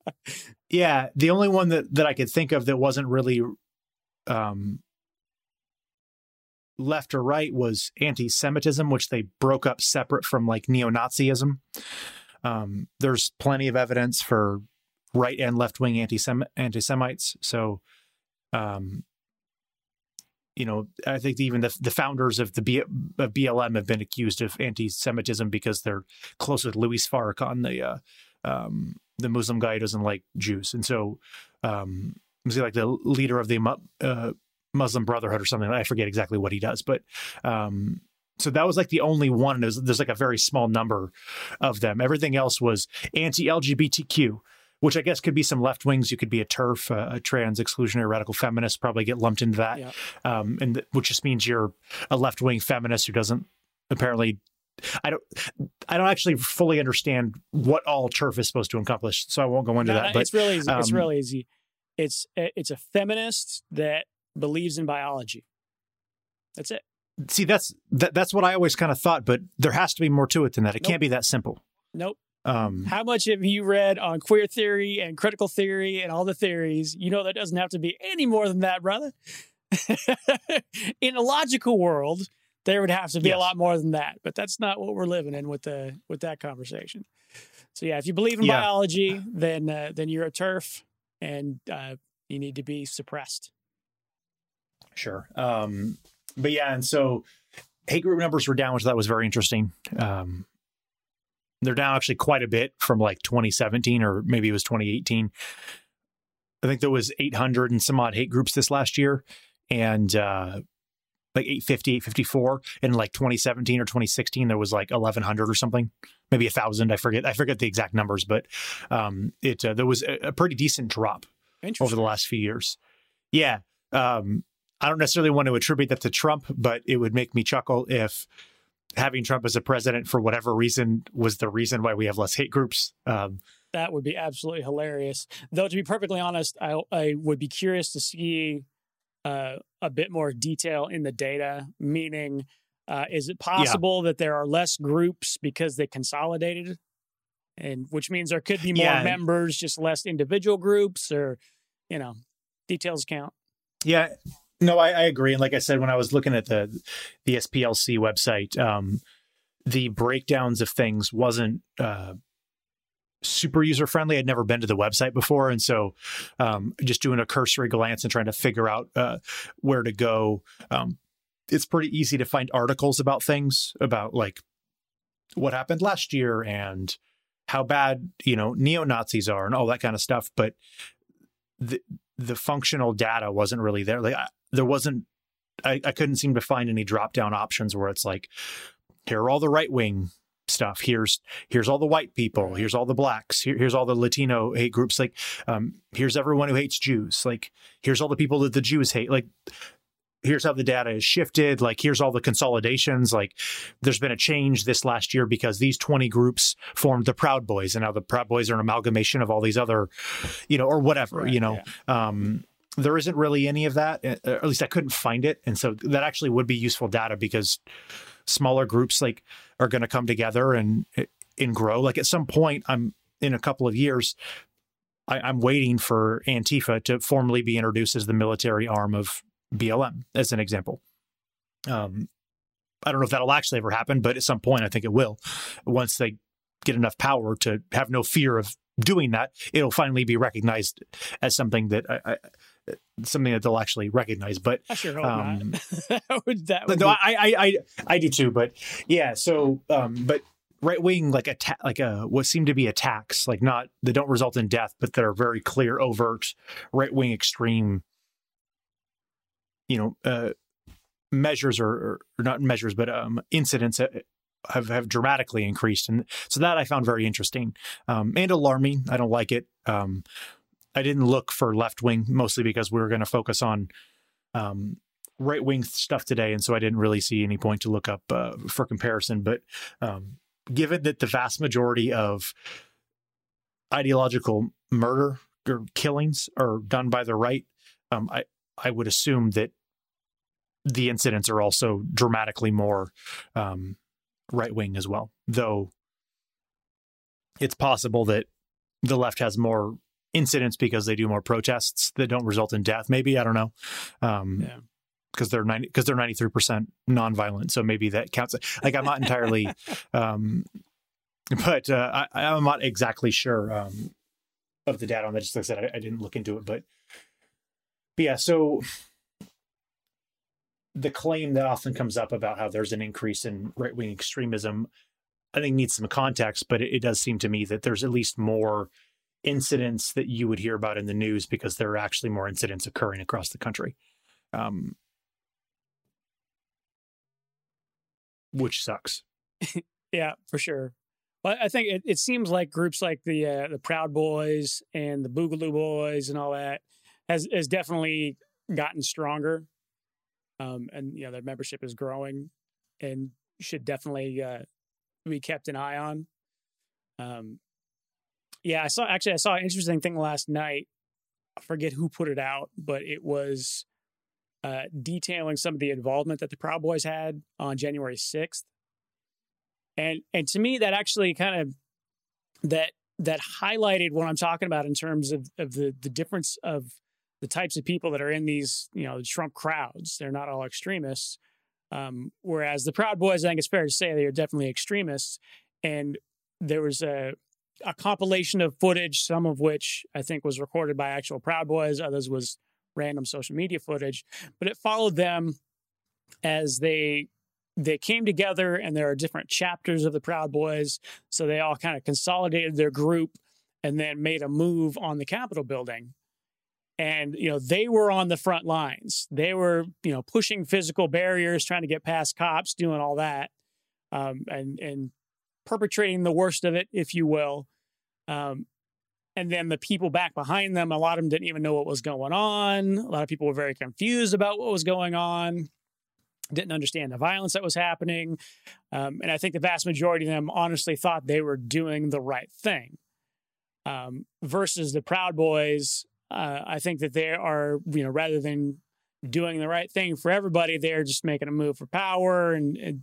yeah, the only one that that I could think of that wasn't really um, left or right was anti-Semitism, which they broke up separate from like neo-Nazism. Um, there's plenty of evidence for right and left-wing anti-Semites. So, um, you know, I think even the, the founders of the B, of BLM have been accused of anti-Semitism because they're close with Louis Farrakhan, the uh, um, the Muslim guy who doesn't like Jews, and so um, was he like the leader of the uh, Muslim Brotherhood or something. I forget exactly what he does, but um, so that was like the only one. There's, there's like a very small number of them. Everything else was anti-LGBTQ, which I guess could be some left wings. You could be a TERF, a, a trans exclusionary radical feminist, probably get lumped into that, yeah. um, and th- which just means you're a left wing feminist who doesn't apparently. I don't. I don't actually fully understand what all TERF is supposed to accomplish, so I won't go into no, that. But it's really easy. Um, it's really easy. It's it's a feminist that believes in biology. That's it. See, that's that, that's what I always kind of thought, but there has to be more to it than that. It nope. can't be that simple. Nope. Um, How much have you read on queer theory and critical theory and all the theories? You know that doesn't have to be any more than that, brother. in a logical world, there would have to be yes. a lot more than that, but that's not what we're living in with the with that conversation. So yeah, if you believe in yeah. biology, then uh, then you're a TERF, and uh, you need to be suppressed. Sure. Um, but yeah, and so hate group numbers were down, which that was very interesting. Um, they're down actually quite a bit from like 2017 or maybe it was 2018. I think there was 800 and some odd hate groups this last year, and uh, like 850, 854. In like 2017 or 2016, there was like 1100 or something, maybe a thousand. I forget. I forget the exact numbers, but um, it uh, there was a, a, pretty decent drop over the last few years. Yeah. Um, I don't necessarily want to attribute that to Trump, but it would make me chuckle if having Trump as a president for whatever reason was the reason why we have less hate groups. Um, that would be absolutely hilarious. Though, to be perfectly honest, I, I would be curious to see uh, a bit more detail in the data, meaning, uh, is it possible yeah. that there are less groups because they consolidated? And which means there could be more yeah. members, just less individual groups, or, you know, details count. Yeah, no, I, I, agree. And like I said, when I was looking at the the SPLC website, um, the breakdowns of things wasn't uh, super user friendly. I'd never been to the website before, and so um, just doing a cursory glance and trying to figure out uh, where to go. Um, it's pretty easy to find articles about things about like what happened last year and how bad you know neo Nazis are and all that kind of stuff, but the the functional data wasn't really there. Like I, there wasn't I, I couldn't seem to find any drop down options where it's like here are all the right wing stuff. Here's here's all the white people. Here's all the blacks. Here, here's all the latino hate groups. Like um here's everyone who hates jews. Like here's all the people that the jews hate. Like here's how the data is shifted like here's all the consolidations like there's been a change this last year because these 20 groups formed the proud boys and now the proud boys are an amalgamation of all these other you know or whatever right, you know yeah. um there isn't really any of that, uh, or at least I couldn't find it. And so that actually would be useful data because smaller groups like are going to come together and and grow. Like at some point, I'm in a couple of years, I, am waiting for Antifa to formally be introduced as the military arm of BLM, as an example. Um, I don't know if that'll actually ever happen, but at some point, I think it will. Once they get enough power to have no fear of doing that, it'll finally be recognized as something that I, I something that they'll actually recognize. But I sure hope um, not. that would, that would no, be... I, I, I, I do too. But yeah, so, um, but right wing like attack, like a what seem to be attacks, like not that don't result in death, but that are very clear, overt, right wing extreme. You know, uh, measures or, or, not measures, but um, incidents have have dramatically increased, and so that I found very interesting um, and alarming. I don't like it. Um, I didn't look for left wing mostly because we were going to focus on um, right wing stuff today, and so I didn't really see any point to look up uh, for comparison. But um, given that the vast majority of ideological murder or killings are done by the right, um, I I would assume that the incidents are also dramatically more um, right wing as well. Though it's possible that the left has more incidents because they do more protests that don't result in death. Maybe I don't know. Um, Yeah. Because they're ninety, because they're ninety three percent nonviolent, so maybe that counts. Like I'm not entirely, um, but uh, I, I'm not exactly sure um, of the data on that. Just like I said, I, I didn't look into it, but, but yeah. So the claim that often comes up about how there's an increase in right wing extremism, I think needs some context, but it, it does seem to me that there's at least more incidents that you would hear about in the news because there are actually more incidents occurring across the country. Um, which sucks. Yeah, for sure. But I think it, it seems like groups like the uh, the Proud Boys and the Boogaloo Boys and all that has has definitely gotten stronger, um, and you know their membership is growing, and should definitely uh, be kept an eye on. Um, yeah, I saw actually I saw an interesting thing last night. I forget who put it out, but it was uh, detailing some of the involvement that the Proud Boys had on January sixth and and to me that actually kind of that that highlighted what I'm talking about in terms of of the the difference of the types of people that are in these you know Trump crowds. They're not all extremists. Um, whereas the Proud Boys, I think it's fair to say they are definitely extremists. And there was a a compilation of footage, some of which I think was recorded by actual Proud Boys, others was random social media footage, but it followed them as they they came together and there are different chapters of the Proud Boys. So they all kind of consolidated their group and then made a move on the Capitol building. And, you know, they were on the front lines. They were, you know, pushing physical barriers, trying to get past cops, doing all that, um, and, and perpetrating the worst of it, if you will. Um, and then the people back behind them, a lot of them didn't even know what was going on. A lot of people were very confused about what was going on didn't understand the violence that was happening. Um, and I think the vast majority of them honestly thought they were doing the right thing. Um, versus the Proud Boys, uh, I think that they are, you know, rather than doing the right thing for everybody, they're just making a move for power and, and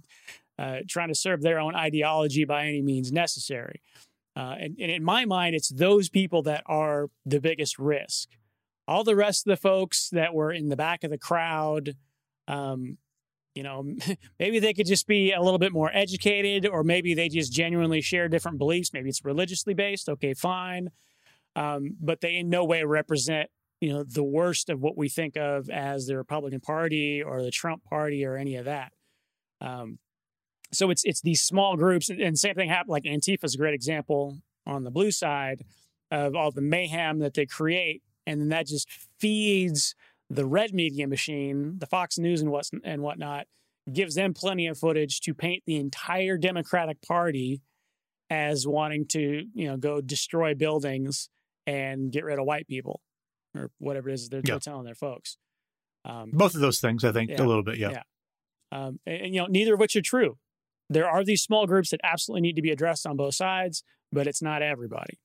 uh, trying to serve their own ideology by any means necessary. Uh, and, and in my mind, it's those people that are the biggest risk. All the rest of the folks that were in the back of the crowd, um, you know maybe they could just be a little bit more educated or maybe they just genuinely share different beliefs maybe it's religiously based okay fine um, but they in no way represent you know the worst of what we think of as the republican party or the trump party or any of that. Um, so it's it's these small groups and same thing happened like antifa is a great example on the blue side of all the mayhem that they create and then that just feeds the red media machine, the Fox News and what and whatnot, gives them plenty of footage to paint the entire Democratic Party as wanting to, you know, go destroy buildings and get rid of white people or whatever it is they're, Yeah. they're telling their folks. Um, Both of those things, I think, Yeah. a little bit. Yeah. Yeah. um, and, and, you know, neither of which are true. There are these small groups that absolutely need to be addressed on both sides, but it's not everybody.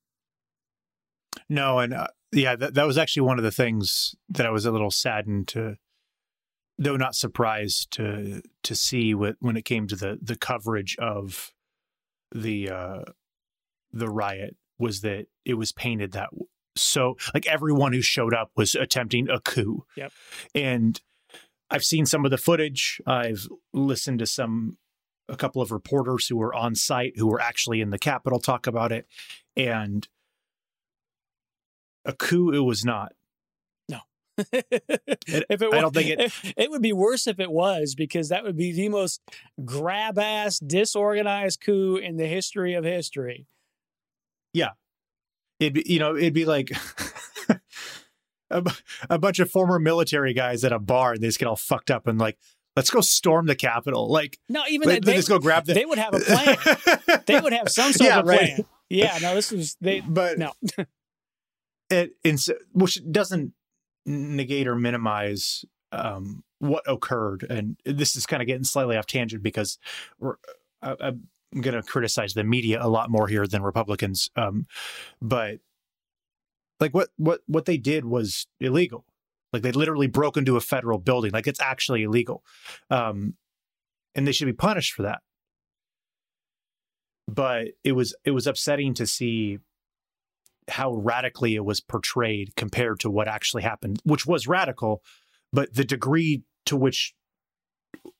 No, and uh, yeah, that, that was actually one of the things that I was a little saddened to, though not surprised to to see what, when it came to the the coverage of the uh, the riot was that it was painted that so like everyone who showed up was attempting a coup. Yep. and I've seen some of the footage. I've listened to some a couple of reporters who were on site who were actually in the Capitol talk about it, and a coup it was not. if it I don't think it- it would be worse if it was because that would be the most grab ass disorganized coup in the history of history. It'd be, you know, it'd be like a, a bunch of former military guys at a bar and they just get all fucked up and like, let's go storm the Capitol. Like, No, even let, they, us go grab the. they would have a plan. they would have some sort Yeah, of right. plan. Yeah, no, this was they. but No, it, it's, which doesn't negate or minimize um, what occurred. And this is kind of getting slightly off tangent because we're, I, I, I'm going to criticize the media a lot more here than Republicans. Um, but like what what what they did was illegal. Like they literally broke into a federal building. Like it's actually illegal, um, and they should be punished for that. But it was it was upsetting to see how radically it was portrayed compared to what actually happened, which was radical, but the degree to which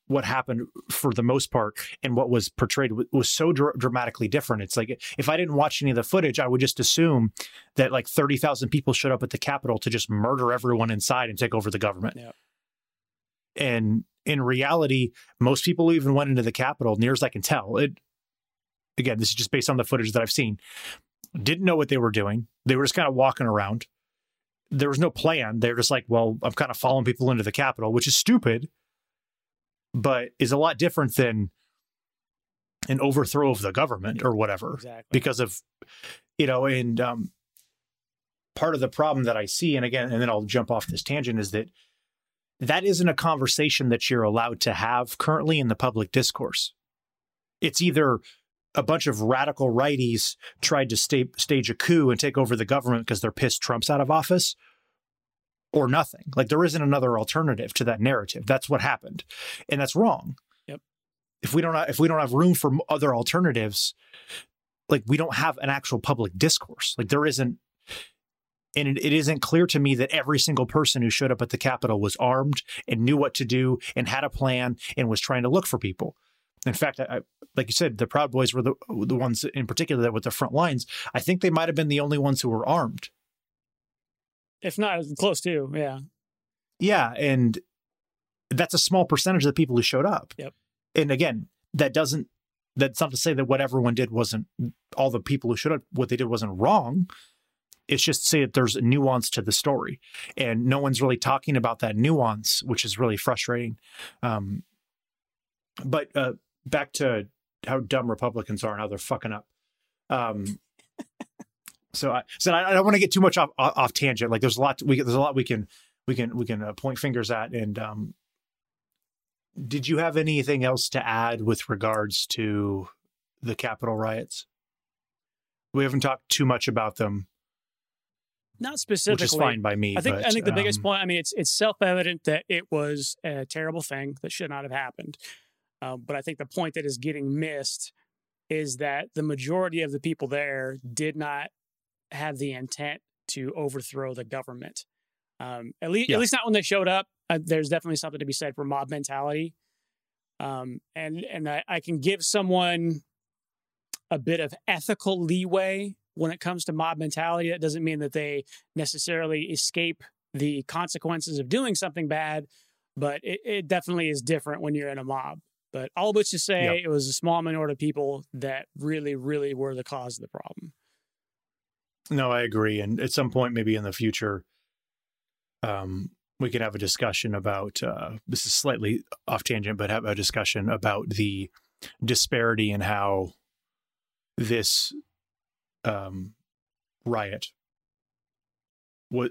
what happened for the most part and what was portrayed was so dr- dramatically different. It's like if I didn't watch any of the footage, I would just assume that like 30,000 people showed up at the Capitol to just murder everyone inside and take over the government. Yep. And in reality, most people who even went into the Capitol, near as I can tell, it again, this is just based on the footage that I've seen, didn't know what they were doing. They were just kind of walking around. There was no plan. They're just like, well, I'm kind of following people into the Capitol, which is stupid but is a lot different than an overthrow of the government or whatever Exactly. because of you know and um part of the problem that i see and again and then i'll jump off this tangent is that that isn't a conversation that you're allowed to have currently in the public discourse it's either a bunch of radical righties tried to sta- stage a coup and take over the government because they're pissed trump's out of office or nothing. Like there isn't another alternative to that narrative. That's what happened, and that's wrong. Yep. If we don't if we don't have room for other alternatives, like we don't have an actual public discourse. Like there isn't, and it, it isn't clear to me that every single person who showed up at the Capitol was armed and knew what to do and had a plan and was trying to look for people. In fact, I, like you said, the Proud Boys were the the ones in particular that were the front lines. I think they might have been the only ones who were armed if not close to, yeah. Yeah, and that's a small percentage of the people who showed up. Yep. And again, that doesn't that's not to say that what everyone did wasn't all the people who showed up what they did wasn't wrong. It's just to say that there's a nuance to the story, and no one's really talking about that nuance, which is really frustrating. Um, but uh, back to how dumb Republicans are and how they're fucking up. Um, so I so I, I don't want to get too much off, off tangent. Like there's a lot we there's a lot we can we can we can uh, point fingers at. And um, did you have anything else to add with regards to the Capitol riots? We haven't talked too much about them, Not specifically. which is fine by me. I think but, I think the biggest um, point. I mean, it's it's self evident that it was a terrible thing that should not have happened. Um, but I think the point that is getting missed is that the majority of the people there did not have the intent to overthrow the government. Um, at least, Yeah. at least not when they showed up. Uh, there's definitely something to be said for mob mentality. Um, and and I, I can give someone a bit of ethical leeway when it comes to mob mentality. That doesn't mean that they necessarily escape the consequences of doing something bad, but it, it definitely is different when you're in a mob. But all which to say, Yep. it was a small minority of people that really, really were the cause of the problem. No, I agree. And at some point, maybe in the future, um, we can have a discussion about uh, this is slightly off tangent, but have a discussion about the disparity in how this um, riot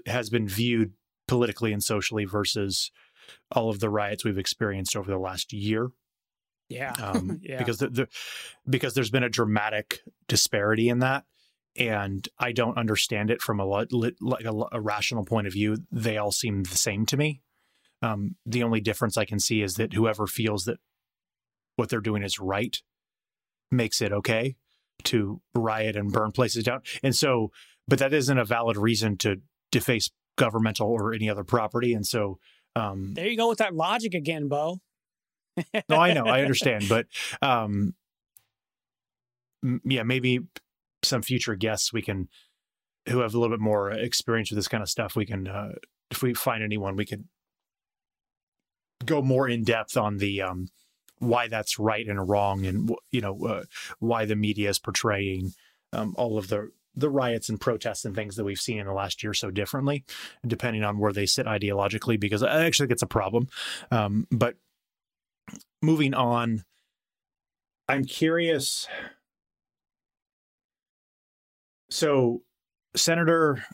has been viewed politically and socially versus all of the riots we've experienced over the last year Yeah. um, Yeah. because the, the because there's been a dramatic disparity in that, and I don't understand it from a like a, a rational point of view. They all seem the same to me. Um, the only difference I can see is that whoever feels that what they're doing is right makes it okay to riot and burn places down, and so, but that isn't a valid reason to deface governmental or any other property, and so. Um, there you go with that logic again, Bo. no, I know, I understand, but um, yeah, maybe some future guests we can who have a little bit more experience with this kind of stuff. We can, uh, if we find anyone, we could go more in depth on the um, why that's right and wrong, and you know uh, why the media is portraying um, all of the the riots and protests and things that we've seen in the last year so differently, depending on where they sit ideologically. Because I actually think it's a problem. Um, but moving on, I'm curious. So, Senator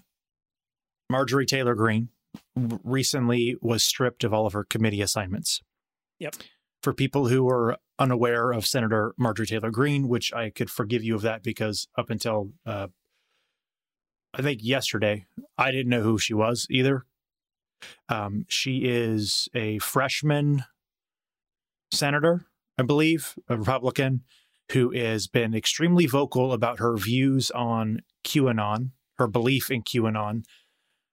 Marjorie Taylor Greene recently was stripped of all of her committee assignments. Yep. For people who are unaware of Senator Marjorie Taylor Greene, which I could forgive you of that because up until uh, I think yesterday, I didn't know who she was either. Um, she is a freshman senator, I believe, a Republican, who has been extremely vocal about her views on QAnon, her belief in QAnon.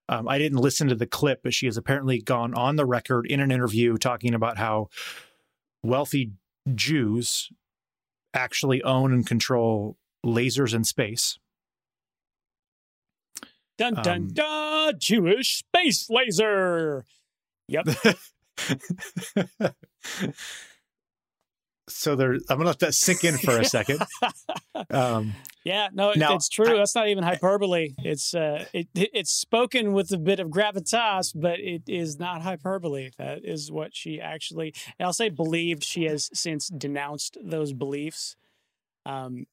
Um, I didn't listen to the clip, but she has apparently gone on the record in an interview talking about how wealthy Jews actually own and control lasers in space. Dun dun um, dun! Jewish space laser. Yep. so there, I'm gonna let that sink in for a second. Um, yeah, no, now, it's true. I, That's not even hyperbole. It's uh, it, it's spoken with a bit of gravitas, but it is not hyperbole. That is what she actually. I'll say believed. She has since denounced those beliefs. Um,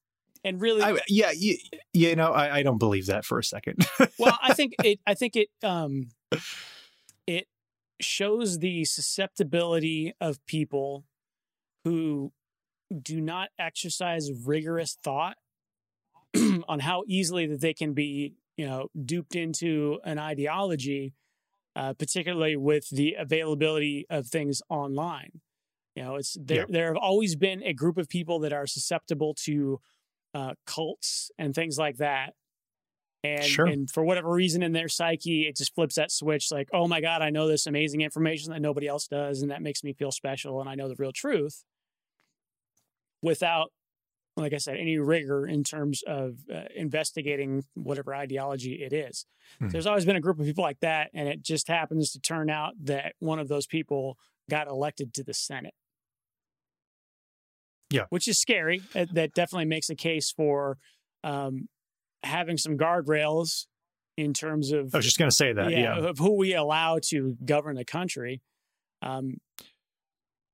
and really, I, yeah, you, you know, I, I don't believe that for a second. well, I think it. I think it. Um, it shows the susceptibility of people who do not exercise rigorous thought on how easily that they can be, you know, duped into an ideology, uh, particularly with the availability of things online. You know, it's there. There have always been a group of people that are susceptible to uh, cults and things like that. And, sure. and for whatever reason in their psyche, it just flips that switch like, oh my God, I know this amazing information that nobody else does. And that makes me feel special. And I know the real truth without, like I said, any rigor in terms of uh, investigating whatever ideology it is. Hmm. There's always been a group of people like that. And it just happens to turn out that one of those people got elected to the Senate. Yeah. Which is scary. That definitely makes a case for um, having some guardrails in terms of. I was just going to say that. Yeah, yeah, Of who we allow to govern the country. Um,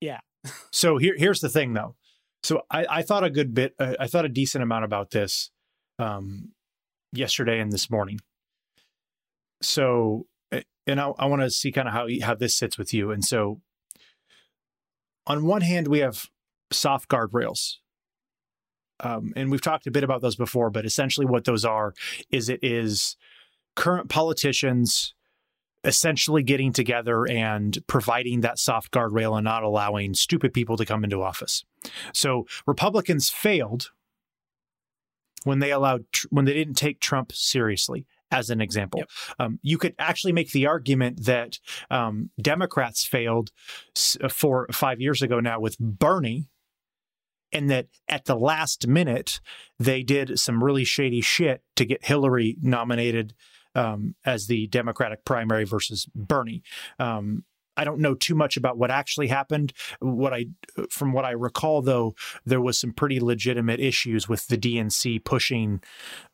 yeah. so here, here's the thing, though. So I, I thought a good bit, uh, I thought a decent amount about this um, yesterday and this morning. So, and I, I want to see kind of how how this sits with you. And so, on one hand, we have soft guardrails. Um, and we've talked a bit about those before, but essentially what those are is it is current politicians essentially getting together and providing that soft guardrail and not allowing stupid people to come into office. So Republicans failed when they allowed when they didn't take Trump seriously. As an example, yep. um, you could actually make the argument that um, Democrats failed for five years ago now with Bernie and that at the last minute they did some really shady shit to get Hillary nominated um, as the Democratic primary versus Bernie. Um, I don't know too much about what actually happened. What I, from what I recall, though, there was some pretty legitimate issues with the DNC pushing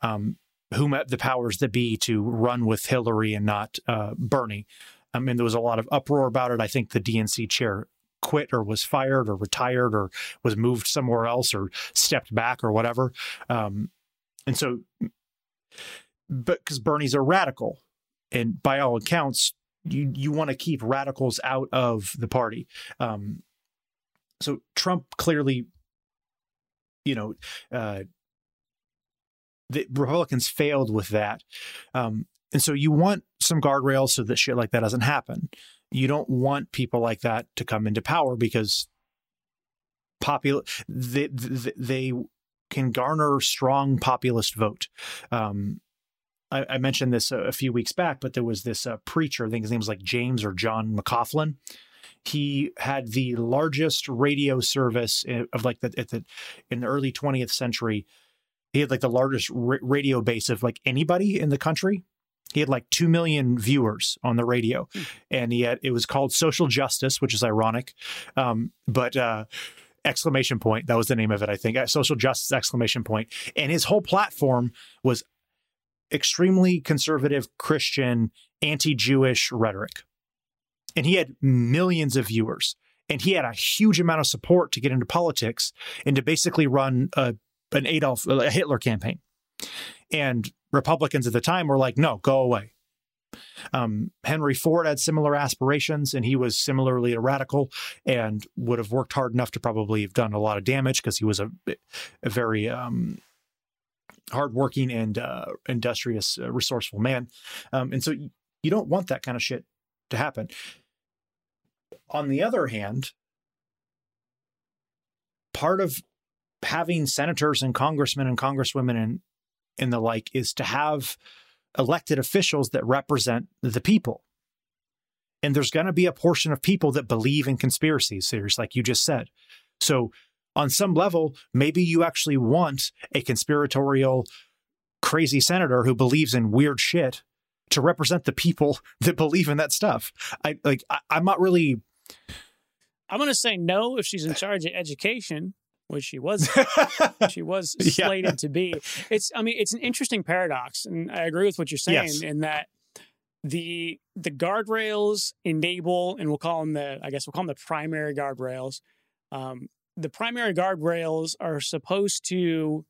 um, whom the powers that be to run with Hillary and not uh, Bernie. I mean, there was a lot of uproar about it. I think the DNC chair quit or was fired or retired or was moved somewhere else or stepped back or whatever. Um, and so, but because Bernie's a radical, and by all accounts, you you want to keep radicals out of the party. Um, so Trump clearly, you know, uh, the Republicans failed with that. Um, and so you want some guardrails so that shit like that doesn't happen you don't want people like that to come into power because popular they, they can garner strong populist vote. Um, I, mentioned this a, few weeks back, but there was this uh, preacher. I think his name was like James or John McCaughlin. He had the largest radio service of like the, the in the early 20th century. He had like the largest radio base of like anybody in the country he had like 2 million viewers on the radio. Mm. and he had it was called social justice which is ironic. Um, but uh, exclamation point that was the name of it i think. Uh, social justice exclamation point. And his whole platform was extremely conservative christian anti-jewish rhetoric. And he had millions of viewers. And he had a huge amount of support to get into politics and to basically run a, an adolf a hitler campaign. And Republicans at the time were like, no, go away. Um, Henry Ford had similar aspirations, and he was similarly a radical, and would have worked hard enough to probably have done a lot of damage because he was a, a very um, hardworking and uh, industrious, uh, resourceful man. Um, and so you don't want that kind of shit to happen. On the other hand, part of having senators and congressmen and congresswomen and and the like is to have elected officials that represent the people. And there's going to be a portion of people that believe in conspiracy theories, like you just said. So, on some level, maybe you actually want a conspiratorial, crazy senator who believes in weird shit to represent the people that believe in that stuff. I like. I, I'm not really. I'm going to say no if she's in charge of education, which she was. she was Yeah. slated to be. It's. I mean, it's an interesting paradox, and I agree with what you're saying Yes. in that the the guardrails enable, and we'll call them the. I guess we'll call them the primary guardrails. Um, the primary guardrails are supposed to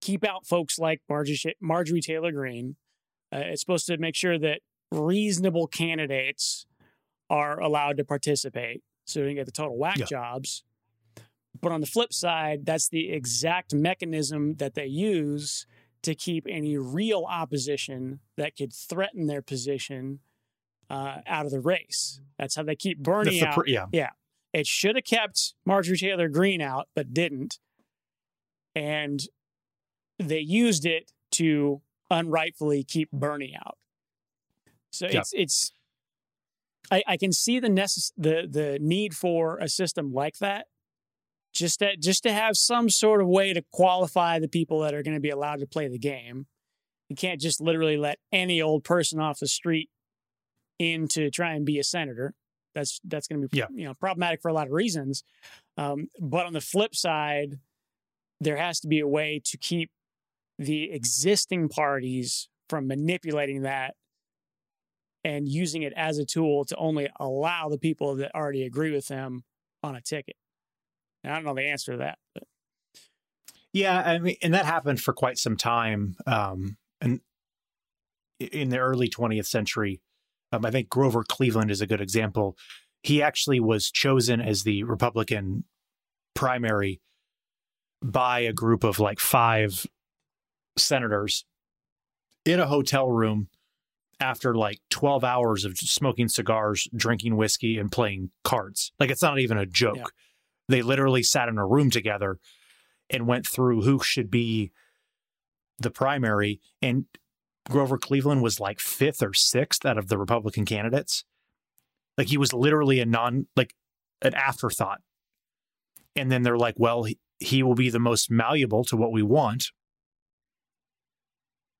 keep out folks like Marjorie, Marjorie Taylor Greene. Uh, it's supposed to make sure that reasonable candidates are allowed to participate so they can get the total whack Yeah. jobs. But on the flip side, that's the exact mechanism that they use to keep any real opposition that could threaten their position uh, out of the race. That's how they keep Bernie the out. pr- yeah. It should have kept Marjorie Taylor Greene out, but didn't. And they used it to unrightfully keep Bernie out. So Yeah. it's it's I, I can see the necess- the the need for a system like that. Just to just to have some sort of way to qualify the people that are going to be allowed to play the game. You can't just literally let any old person off the street in to try and be a senator. That's that's going to be Yeah. you know problematic for a lot of reasons. Um, but on the flip side, there has to be a way to keep the existing parties from manipulating that and using it as a tool to only allow the people that already agree with them on a ticket. And I don't know the answer to that. But Yeah, I mean, and that happened for quite some time. Um, and in the early 20th century, um, I think Grover Cleveland is a good example. He actually was chosen as the Republican primary by a group of like five senators in a hotel room after like 12 hours of smoking cigars, drinking whiskey, and playing cards. Like, it's not even a joke. Yeah. They literally sat in a room together and went through who should be the primary. And Grover Cleveland was like fifth or sixth out of the Republican candidates. Like he was literally a non, like an afterthought. And then they're like, well, he, he will be the most malleable to what we want.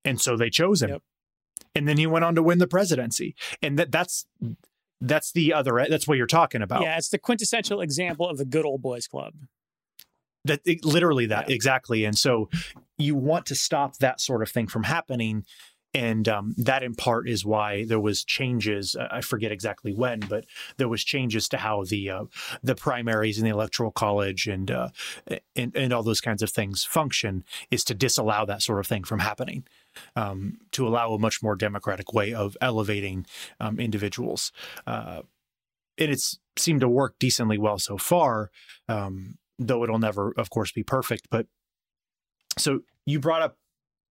And so they chose him. Yep. And then he went on to win the presidency. And that that's that's the other that's what you're talking about. yeah, it's the quintessential example of the good old boys club. that it- literally that Yeah. exactly and so you want to stop that sort of thing from happening and um, that in part is why there was changes uh, i forget exactly when but there was changes to how the uh, the primaries in the electoral college and, uh, and and all those kinds of things function is to disallow that sort of thing from happening um, to allow a much more democratic way of elevating um, individuals uh, and it's seemed to work decently well so far um, though it'll never, of course, be perfect. But so you brought up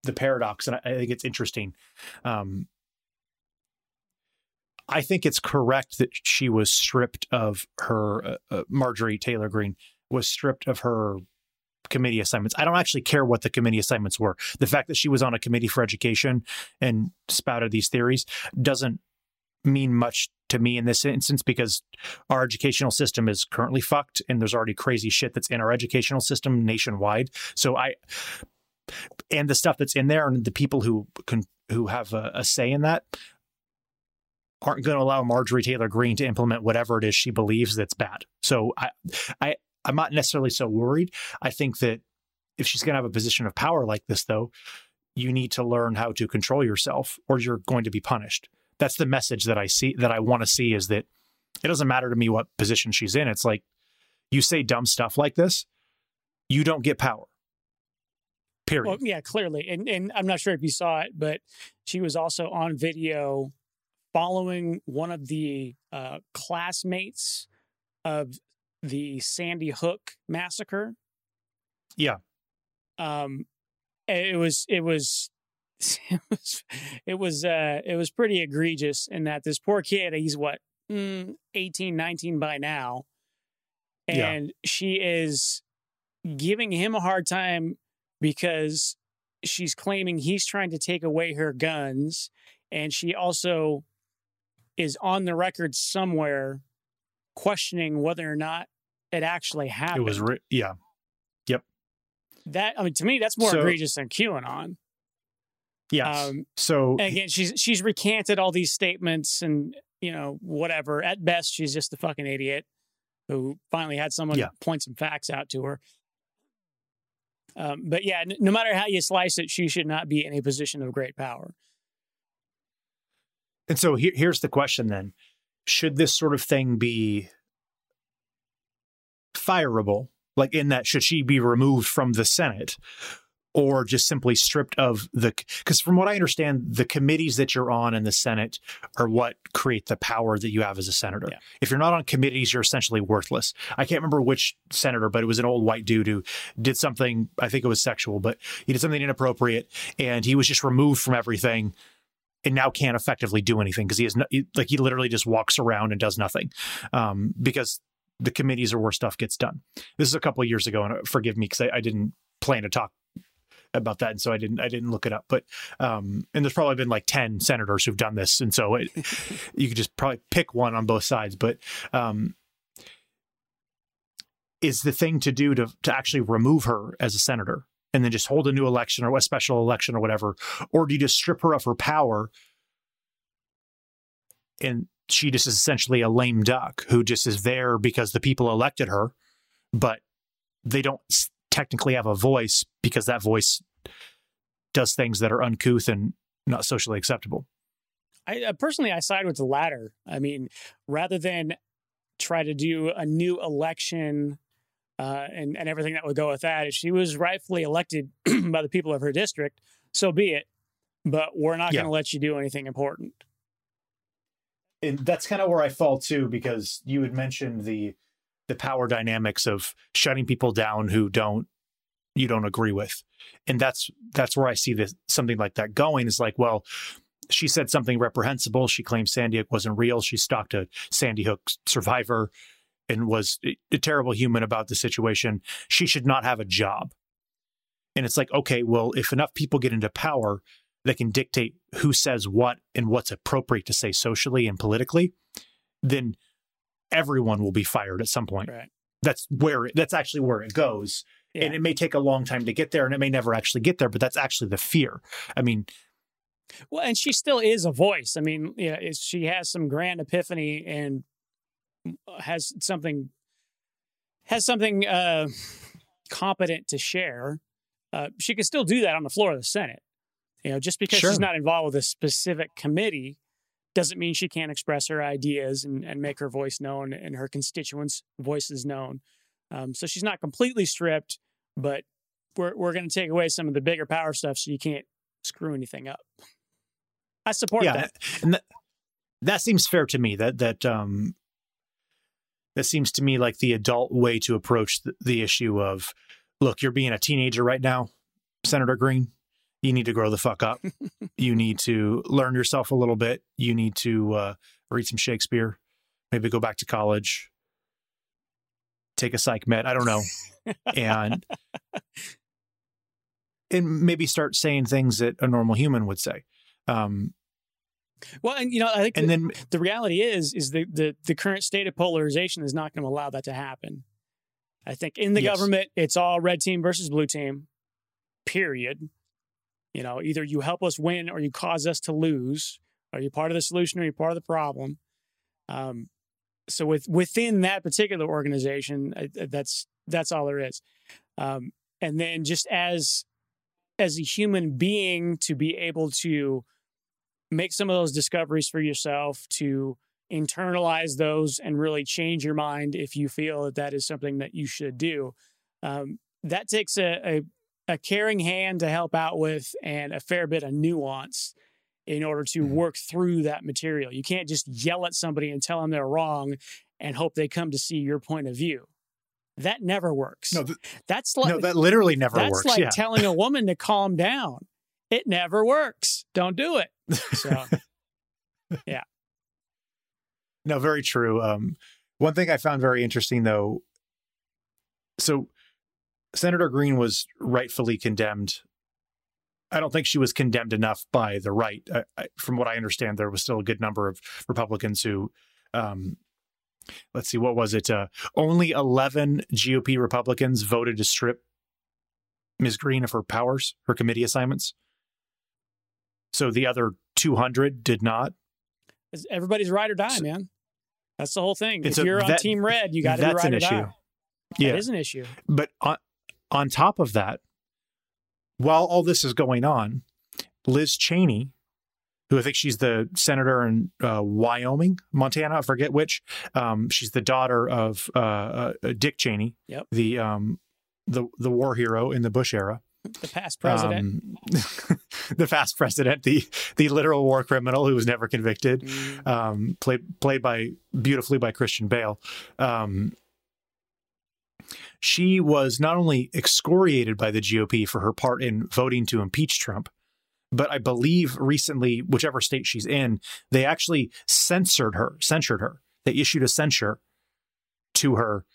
the paradox, and I, I think it's interesting. Um, I think it's correct that she was stripped of her, uh, uh, Marjorie Taylor Greene was stripped of her committee assignments. I don't actually care what the committee assignments were. The fact that she was on a committee for education and spouted these theories doesn't mean much to me in this instance because our educational system is currently fucked and there's already crazy shit that's in our educational system nationwide. So I and the stuff that's in there and the people who can who have a, a say in that aren't going to allow Marjorie Taylor Greene to implement whatever it is she believes that's bad. So I I I'm not necessarily so worried. I think that if she's going to have a position of power like this though, you need to learn how to control yourself or you're going to be punished. That's the message that I see that I want to see is that it doesn't matter to me what position she's in. It's like you say dumb stuff like this, you don't get power. Period. Well, yeah, clearly, and and I'm not sure if you saw it, but she was also on video following one of the uh, classmates of the Sandy Hook massacre. Yeah. Um, it was it was it was it was uh it was pretty egregious in that this poor kid he's what mm, 18 19 by now and yeah. she is giving him a hard time because she's claiming he's trying to take away her guns and she also is on the record somewhere questioning whether or not it actually happened. It was, re- yeah, yep. That I mean, to me, that's more so, egregious than QAnon. Yes. Um, so again, she's she's recanted all these statements and you know whatever. At best, she's just a fucking idiot who finally had someone yeah. point some facts out to her. Um, but yeah, n- no matter how you slice it, she should not be in a position of great power. And so here, here's the question then: Should this sort of thing be fireable? Like in that, should she be removed from the Senate? or just simply stripped of the because from what i understand the committees that you're on in the senate are what create the power that you have as a senator yeah. if you're not on committees you're essentially worthless i can't remember which senator but it was an old white dude who did something i think it was sexual but he did something inappropriate and he was just removed from everything and now can't effectively do anything because he is no, like he literally just walks around and does nothing um, because the committees are where stuff gets done. This is a couple of years ago, and uh, forgive me because I, I, didn't plan to talk about that, and so I didn't I didn't look it up. But um, and there's probably been like ten senators who've done this, and so it, you could just probably pick one on both sides. But um, is the thing to do to to actually remove her as a senator and then just hold a new election or a special election or whatever, or do you just strip her of her power and she just is essentially a lame duck who just is there because the people elected her, but they don't technically have a voice because that voice does things that are uncouth and not socially acceptable. I uh, personally I side with the latter. I mean, rather than try to do a new election uh, and and everything that would go with that, if she was rightfully elected by the people of her district, so be it. But we're not yeah. going to let you do anything important. And that's kind of where I fall too, because you had mentioned the the power dynamics of shutting people down who don't you don't agree with. And that's that's where i see this something like that going is like well she said something reprehensible. She claimed sandy hook wasn't real. She stalked a sandy hook survivor and was a terrible human about the situation. She should not have a job. And it's like okay well if enough people get into power that can dictate who says what and what's appropriate to say socially and politically then everyone will be fired at some point. Right. That's where it, that's actually where it goes. Yeah. And it may take a long time to get there and it may never actually get there, but that's actually the fear. I mean, well, and she still is a voice. I mean, yeah, she has some grand epiphany and has something has something uh, competent to share. Uh, she can still do that on the floor of the Senate. You know, just because sure. she's not involved with a specific committee doesn't mean she can't express her ideas and, and make her voice known and her constituents' voices known. Um, so she's not completely stripped, but we're we're going to take away some of the bigger power stuff, so you can't screw anything up. I support yeah, that. And that, that seems fair to me. That that um, that seems to me like the adult way to approach the, the issue of, look, you're being a teenager right now, Senator Greene you need to grow the fuck up. you need to learn yourself a little bit. You need to uh, read some Shakespeare, maybe go back to college, take a psych med. I don't know, and and maybe start saying things that a normal human would say. Um, well, and you know, I think and the, then the reality is is the, the the current state of polarization is not going to allow that to happen. I think in the yes. government, it's all red team versus blue team. Period. You know, either you help us win or you cause us to lose. Are you part of the solution or are you part of the problem? Um, so with within that particular organization, that's that's all there is. Um, and then just as as a human being to be able to make some of those discoveries for yourself to internalize those and really change your mind if you feel that that is something that you should do um, that takes a, a, a caring hand to help out with and a fair bit of nuance in order to Mhm. work through that material. You can't just yell at somebody and tell them they're wrong and hope they come to see your point of view. That never works. No, th- that's like no, that literally never that's works. like yeah. telling a woman to calm down. It never works. Don't do it. So yeah. No, very true. Um, one thing I found very interesting, though, so Senator Greene was rightfully condemned. I don't think she was condemned enough by the right. I, I, from what I understand, there was still a good number of Republicans who, um, let's see, what was it? Uh, only 11 GOP Republicans voted to strip Ms. Greene of her powers, her committee assignments. So the other 200 did not. everybody's ride or die, So- man. That's the whole thing. If a- you're on that- Team Red, you got to be that's ride an or issue. die. Yeah. That is an issue. But on, on top of that, while all this is going on, Liz Cheney, who I think she's the senator in uh, Wyoming, Montana, I forget which. Um, she's the daughter of uh, uh, Dick Cheney, Yep. the um, the the war hero in the Bush era. The past president. Um, the past president, the the literal war criminal who was never convicted Mm, um, played played by beautifully by Christian Bale. She was not only excoriated by the GOP for her part in voting to impeach Trump, but I believe recently, whichever state she's in, they actually censored her, censured her. They issued a censure to her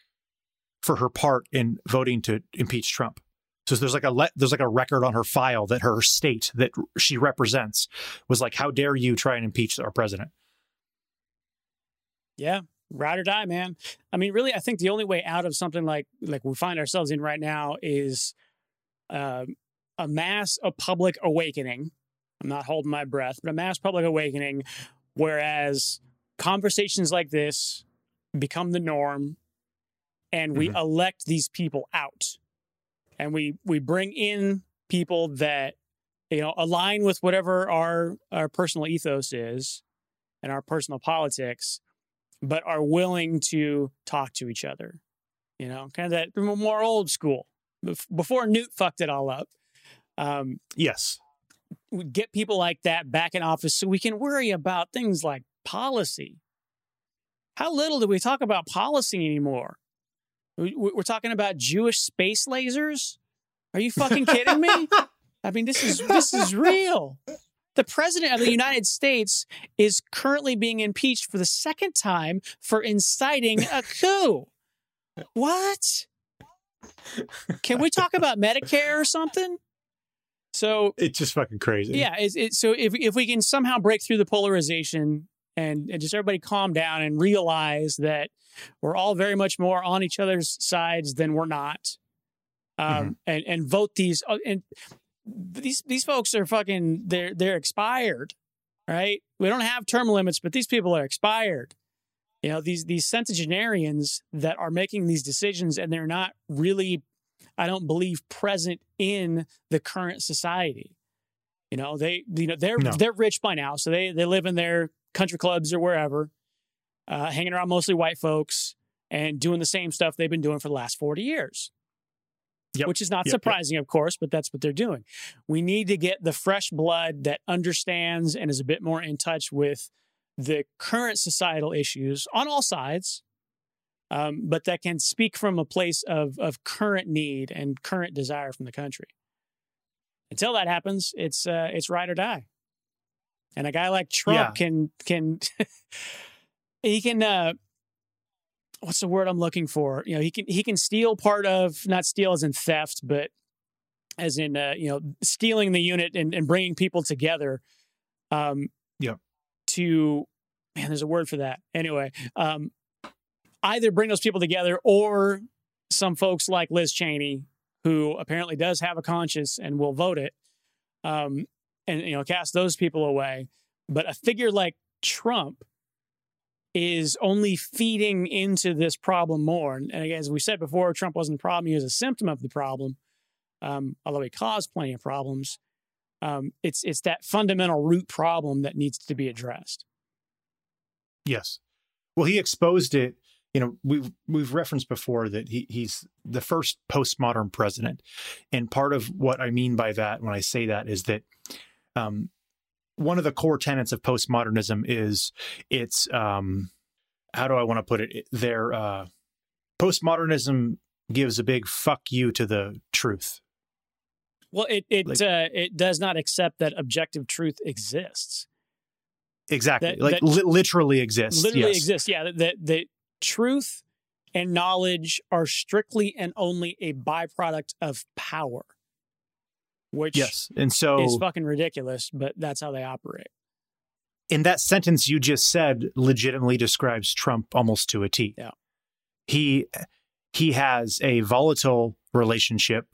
for her part in voting to impeach Trump. So there's like a le- there's like a record on her file that her state that she represents was like, how dare you try and impeach our president? yeah, ride or die, man. I mean, really, I think the only way out of something like like we find ourselves in right now is um, a mass a public awakening. I'm not holding my breath, but a mass public awakening, whereas conversations like this become the norm, and we Mhm. elect these people out, and we we bring in people that you know align with whatever our our personal ethos is and our personal politics but are willing to talk to each other you know kind of that more old school before newt fucked it all up. Um, Yes. we get people like that back in office so we can worry about things like policy. How little do we talk about policy anymore? We- we- we're talking about jewish space lasers? Are you fucking kidding me? I mean, this is this is real. The president of the United States is currently being impeached for the second time for inciting a coup. What? Can we talk about Medicare or something? So It's just fucking crazy. yeah, it's, it's, so if if we can somehow break through the polarization and, and just everybody calm down and realize that we're all very much more on each other's sides than we're not, um, and and vote these uh, and these these folks are fucking they're they're expired, right? We don't have term limits, but these people are expired. You know these these centenarians that are making these decisions and they're not really, I don't believe, present in the current society. You know they you know they're No. they're rich by now, so they they live in their country clubs or wherever, uh, hanging around mostly white folks and doing the same stuff they've been doing for the last forty years Yep. which is not Yep, yep. surprising, of course, but that's what they're doing. We need to get the fresh blood that understands and is a bit more in touch with the current societal issues on all sides, um, but that can speak from a place of of current need and current desire from the country. Until that happens, it's uh, it's ride or die. And a guy like Trump Yeah. can can he can uh, what's the word I'm looking for? You know, he can he can steal part of not steal as in theft, but as in uh, you know stealing the unit and, and bringing people together. Um, Yep. To man, there's a word for that. Anyway, um, either bring those people together or some folks like Liz Cheney, who apparently does have a conscience and will vote it, um, and you know cast those people away. But a figure like Trump is only feeding into this problem more. And, and as we said before, Trump wasn't the problem; he was a symptom of the problem. Um, although he caused plenty of problems, um, it's it's that fundamental root problem that needs to be addressed. Yes. Well, he exposed it you know, we've we've referenced before that he he's the first postmodern president, and part of what I mean by that when I say that is that um, one of the core tenets of postmodernism is it's um, how do I want to put it? Their uh, postmodernism gives a big fuck you to the truth. Well, it it Like- uh, it does not accept that objective truth exists. Exactly, That- like that li- literally exists. Literally yes. exists. Yeah, that that that truth and knowledge are strictly and only a byproduct of power, which Yes, and so is fucking ridiculous. But that's how they operate. in that sentence you just said legitimately describes Trump almost to a T. Yeah. He he has a volatile relationship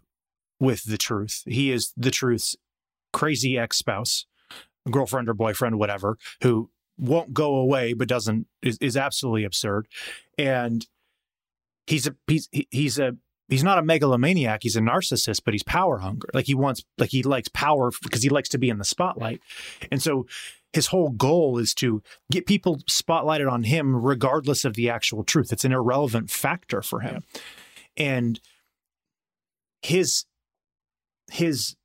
with the truth. He is the truth's crazy ex-spouse, girlfriend or boyfriend, whatever, who won't go away but doesn't is, is absolutely absurd. And he's a he's he's a he's not a megalomaniac, he's a narcissist, but he's power hungry. Like he wants like he likes power because he likes to be in the spotlight. And so his whole goal is to get people spotlighted on him regardless of the actual truth. It's an irrelevant factor for him. And his his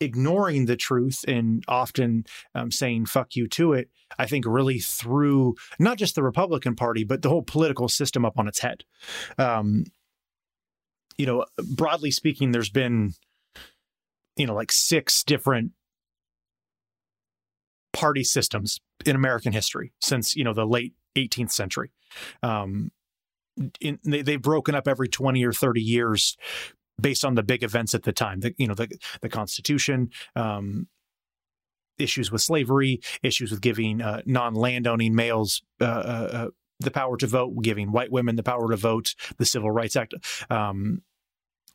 ignoring the truth and often um, saying fuck you to it i think really threw not just the republican party but the whole political system up on its head um, you know broadly speaking there's been you know like six different party systems in American history since you know the late 18th century. Um, in, they, they've broken up every 20 or 30 years based on the big events at the time. The, you know the the Constitution. Um, issues with slavery, issues with giving uh, non-landowning males uh, uh, uh, the power to vote, giving white women the power to vote, the Civil Rights Act, um,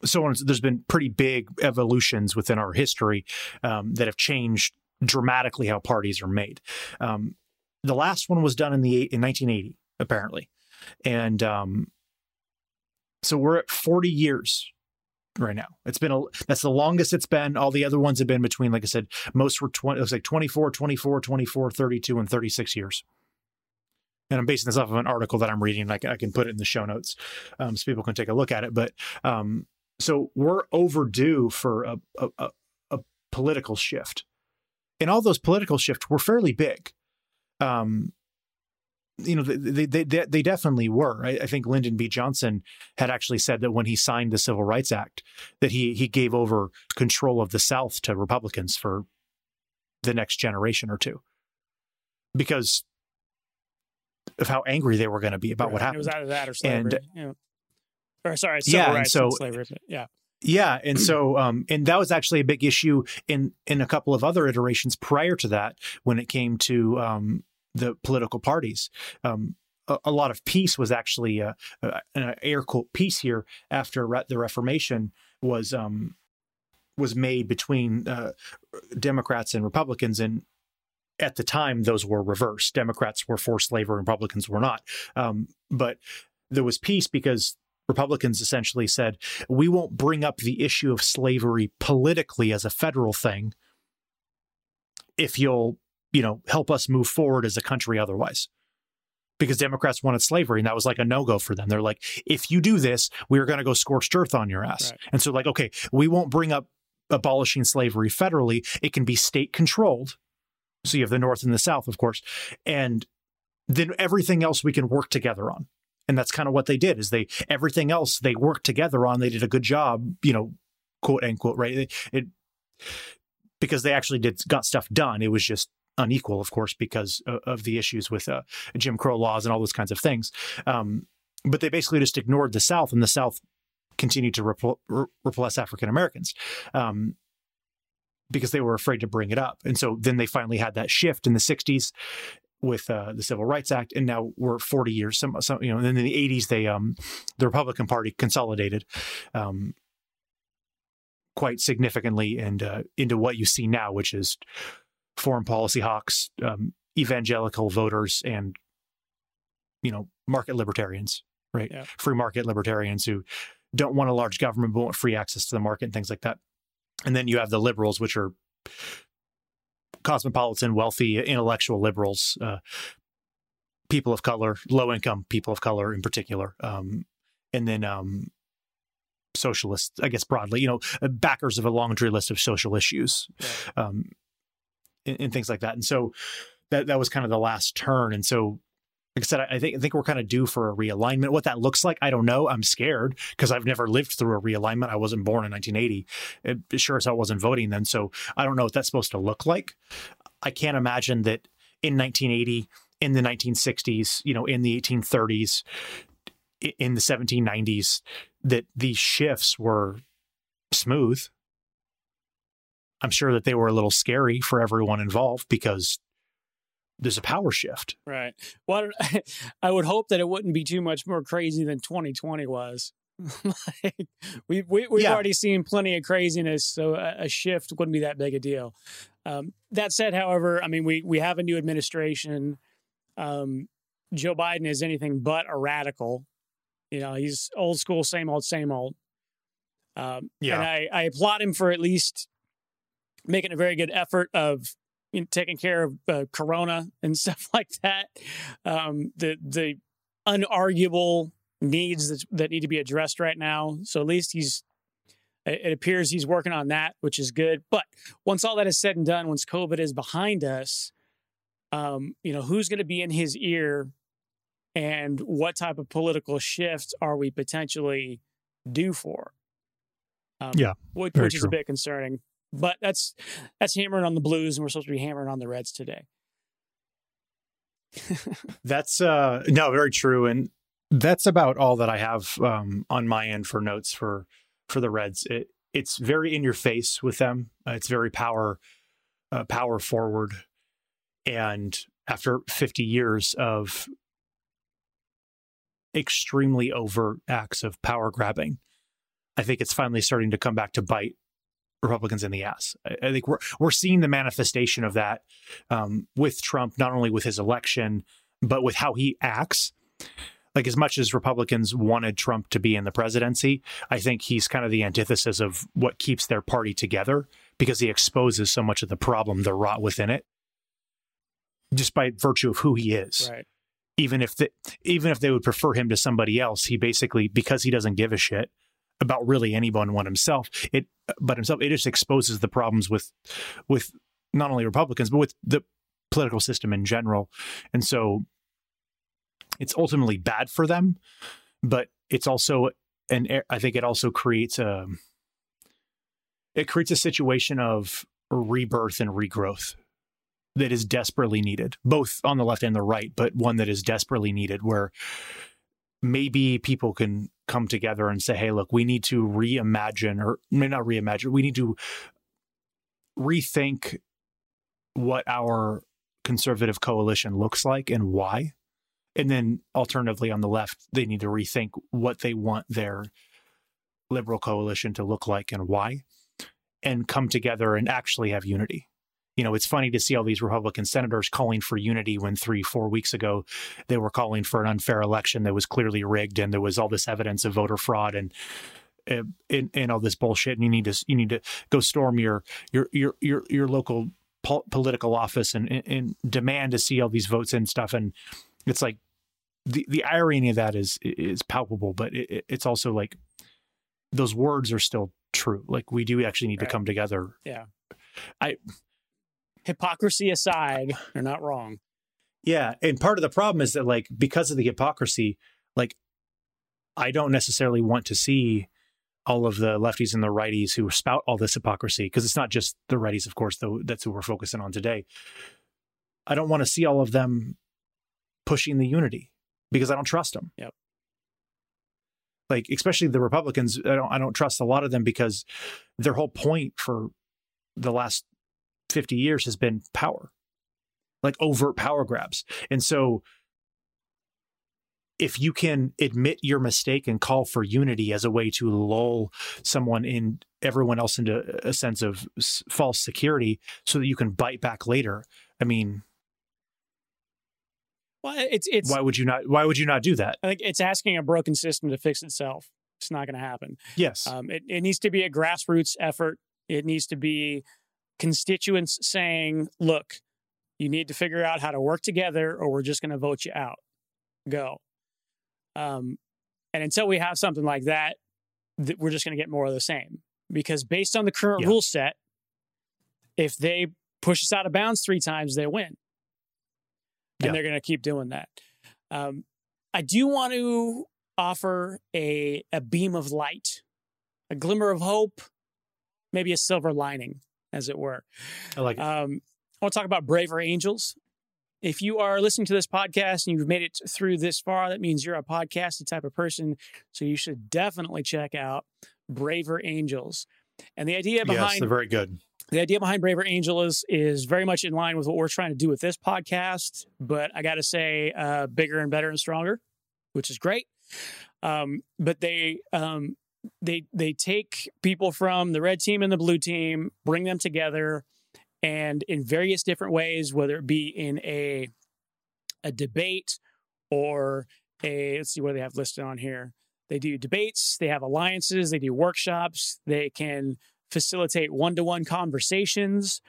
so on. There's been pretty big evolutions within our history um, that have changed dramatically how parties are made. Um, the last one was done in the in 1980, apparently, and um, so we're at 40 years right now. It's been a that's the longest it's been. All the other ones have been between, like I said, most were 20. It was like 24, 24, 24, 32, and 36 years. And I'm basing this off of an article that I'm reading. I can, I can put it in the show notes um, so people can take a look at it. But um, so we're overdue for a, a, a, political shift and all those political shifts were fairly big. Um, you know, they they they, they definitely were. I, I, think Lyndon B. Johnson had actually said that when he signed the Civil Rights Act, that he he gave over control of the South to Republicans for the next generation or two, because of how angry they were going to be about Right. what happened. It was either that or slavery. And- yeah. Or sorry, civil Yeah, and so- slavery. but yeah. Yeah, and so um, and that was actually a big issue in in a couple of other iterations prior to that when it came to um, the political parties. Um, a, a lot of peace was actually uh, uh, an air quote peace here after re- the Reformation was um, was made between uh, Democrats and Republicans, and at the time those were reversed. Democrats were for slavery, Republicans were not. Um, but there was peace because Republicans essentially said, we won't bring up the issue of slavery politically as a federal thing if you'll, you know, help us move forward as a country otherwise. Because Democrats wanted slavery, and that was like a no go for them. They're like, if you do this, we're going to go scorched earth on your ass. Right. And so, like, okay, we won't bring up abolishing slavery federally. It can be state controlled. You have the North and the South, of course. And then everything else we can work together on. And that's kind of what they did is they everything else they worked together on they did a good job you know quote unquote right? It, it because they actually did got stuff done. It was just unequal of course because of, of the issues with uh, jim crow laws and all those kinds of things. Um, but they basically just ignored the south and the south continued to repl- re- repress african americans um, because they were afraid to bring it up and so then they finally had that shift in the 60s with uh, the Civil Rights Act, and now we're 40 years. Some, some, you know, and then in the 80s, they, um, the Republican Party consolidated, um, quite significantly, and uh, into what you see now, which is foreign policy hawks, um, evangelical voters, and you know, market libertarians, right? Yeah. Free market libertarians who don't want a large government but want free access to the market and things like that. And then you have the liberals, which are cosmopolitan, wealthy, intellectual liberals, uh, people of color, low income people of color in particular, um, and then um, socialists, I guess broadly, you know, uh, backers of a laundry list of social issues, um, and, and, things like that. And so that that was kind of the last turn. And so, like I said, I, think I think we're kind of due for a realignment. What that looks like, I don't know. I'm scared because I've never lived through a realignment. I wasn't born in 1980. It, sure as hell wasn't voting then. So I don't know what that's supposed to look like. I can't imagine that in 1980 in the 1960s, you know, in the 1830s, in the 1790s, that these shifts were smooth. I'm sure that they were a little scary for everyone involved because there's a power shift. Right. Well, I would hope that it wouldn't be too much more crazy than 2020 was. like, we, we, we've yeah. already seen plenty of craziness, so a, a, shift wouldn't be that big a deal. Um, that said, however, I mean, we, we have a new administration. Um, Joe Biden is anything but a radical. You know, he's old school, same old, same old. Um, yeah. And I, I applaud him for at least making a very good effort of you know, taking care of uh, Corona and stuff like that. Um, the the unarguable needs that, that need to be addressed right now. So at least he's it appears he's working on that, which is good. But once all that is said and done, once COVID is behind us, um, you know, who's going to be in his ear and what type of political shift are we potentially due for? Um, yeah, which, which is a bit concerning. But that's that's hammering on the Blues, and we're supposed to be hammering on the Reds today. that's uh no, very true, and that's about all that I have um, on my end for notes for for the Reds. It it's very in your face with them. Uh, it's very power uh, power forward and after 50 years of extremely overt acts of power grabbing, I think it's finally starting to come back to bite Republicans in the ass. I, I think we're we're seeing the manifestation of that um, with Trump, not only with his election, but with how he acts. Like as much as Republicans wanted Trump to be in the presidency, I think he's kind of the antithesis of what keeps their party together because he exposes so much of the problem they're wrought within it just by virtue of who he is. Right. Even if the, even if they would prefer him to somebody else, he basically because he doesn't give a shit about really anyone but himself. It but himself it just exposes the problems with with not only Republicans but with the political system in general. And so it's ultimately bad for them, but it's also and I think it also creates a it creates a situation of rebirth and regrowth that is desperately needed, both on the left and the right, but one that is desperately needed where maybe people can come together and say, hey, look, we need to reimagine, or may not reimagine, we need to rethink what our conservative coalition looks like and why. And then alternatively on the left, they need to rethink what they want their liberal coalition to look like and why, and come together and actually have unity you know, it's funny to see all these Republican senators calling for unity when three, four weeks ago they were calling for an unfair election that was clearly rigged and there was all this evidence of voter fraud and and, and all this bullshit. And you need to you need to go storm your your your your, your local po- political office and, and, and demand to see all these votes and stuff. And it's like the the irony of that is is palpable, but it, it's also like those words are still true. Like we do actually need right. to come together. Yeah. I hypocrisy aside, they're not wrong. Yeah, and part of the problem is that like because of the hypocrisy, like I don't necessarily want to see all of the lefties and the righties who spout all this hypocrisy because it's not just the righties, of course, though that's who we're focusing on today. I don't want to see all of them pushing the unity because I don't trust them. Yep. Like especially the Republicans, I don't I don't trust a lot of them because their whole point for the last 50 years has been power, like overt power grabs. And so if you can admit your mistake and call for unity as a way to lull someone in everyone else into a sense of false security so that you can bite back later i mean well it's it's why would you not why would you not do that? I think it's asking a broken system to fix itself. It's not going to happen. Yes. Um, it, it needs to be a grassroots effort. It needs to be constituents saying, look, You need to figure out how to work together, or we're just going to vote you out. Go. Um, and until we have something like that, th- we're just going to get more of the same. Because based on the current Yeah. rule set, if they push us out of bounds three times, they win. And Yeah. they're going to keep doing that. Um, I do want to offer a a beam of light, a glimmer of hope, maybe a silver lining, as it were. I like it. Um, I want to talk about Braver Angels. If you are listening to this podcast and you've made it through this far, that means you're a podcasty type of person. So you should definitely check out Braver Angels. And the idea yes, behind they're very good. the idea behind Braver Angel is is very much in line with what we're trying to do with this podcast. But I got to say, uh, bigger and better and stronger, which is great. Um, but they um, they they take people from the red team and the blue team, bring them together, and in various different ways, whether it be in a a debate or a let's see what they have listed on here. They do debates, they have alliances, they do workshops, they can facilitate one to one conversations.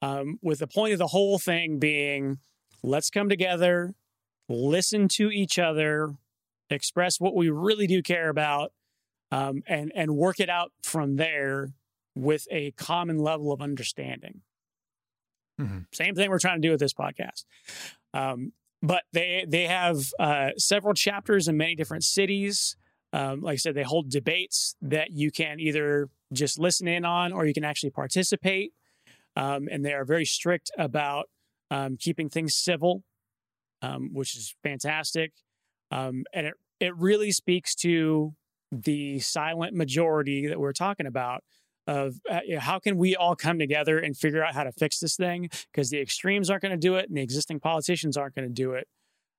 Um, with the point of the whole thing being let's come together, listen to each other, express what we really do care about, um, and, and work it out from there with a common level of understanding. Mhm. Same thing we're trying to do with this podcast. Um, but they they have uh, several chapters in many different cities. Um, like I said, they hold debates that you can either just listen in on or you can actually participate. Um, and they are very strict about um, keeping things civil, um, which is fantastic. Um, and it it really speaks to the silent majority that we're talking about of uh, how can we all come together and figure out how to fix this thing? Because the extremes aren't going to do it and the existing politicians aren't going to do it.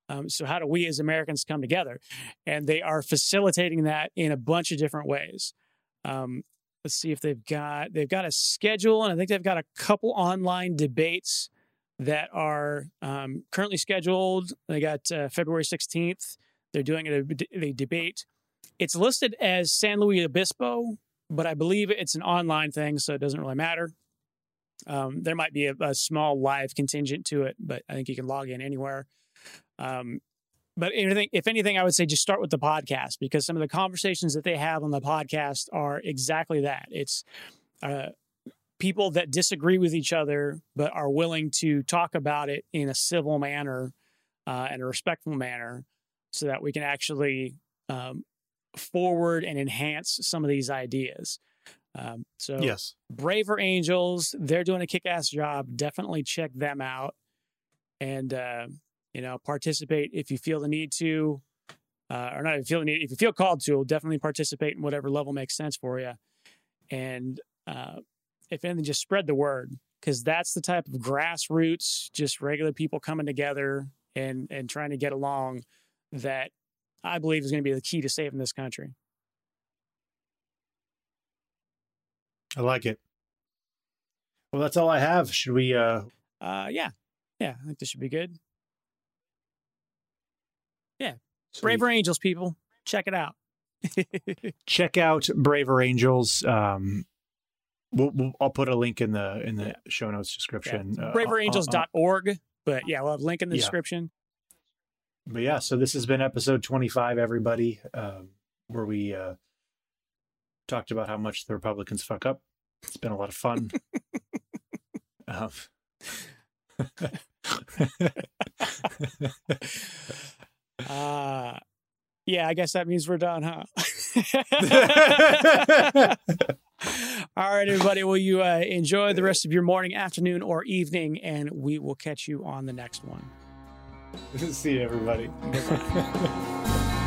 Um, so how do we as americans come together? And they are facilitating that in a bunch of different ways. Um, let's see if they've got they've got a schedule and i think they've got a couple online debates that are um, currently scheduled. They got uh, february 16th they're doing a, a debate it's listed as san luis obispo but I believe it's an online thing, so it doesn't really matter. Um, there might be a, a, small live contingent to it, but I think you can log in anywhere. Um, but anything, if anything, I would say just start with the podcast because some of the conversations that they have on the podcast are exactly that. It's uh, people that disagree with each other, but are willing to talk about it in a civil manner uh, and a respectful manner so that we can actually um, forward and enhance some of these ideas. Um, so, Yes. Braver Angels, they're doing a kick ass job. Definitely check them out and, uh, you know, participate if you feel the need to, uh, or not if you feel the need, if you feel called to, definitely participate in whatever level makes sense for you. And, uh, if anything, just spread the word because that's the type of grassroots, just regular people coming together and, and trying to get along that I believe is going to be the key to saving this country. I like it. Well, that's all I have. Should we uh Uh, yeah, yeah, I think this should be good. sweet. Braver Angels, people, check it out. check out Braver Angels. Um we'll, we'll, I'll put a link in the in the Yeah. show notes description. Uh, braverangels.org. But yeah, we'll have a link in the Yeah. description. But yeah, so this has been episode 25 everybody um where we uh talked about how much the Republicans fuck up. It's been a lot of fun. um, Uh, yeah, I guess that means we're done, huh? All right, everybody. Will you uh, enjoy the rest of your morning, afternoon, or evening? And we will catch you on the next one. See you everybody.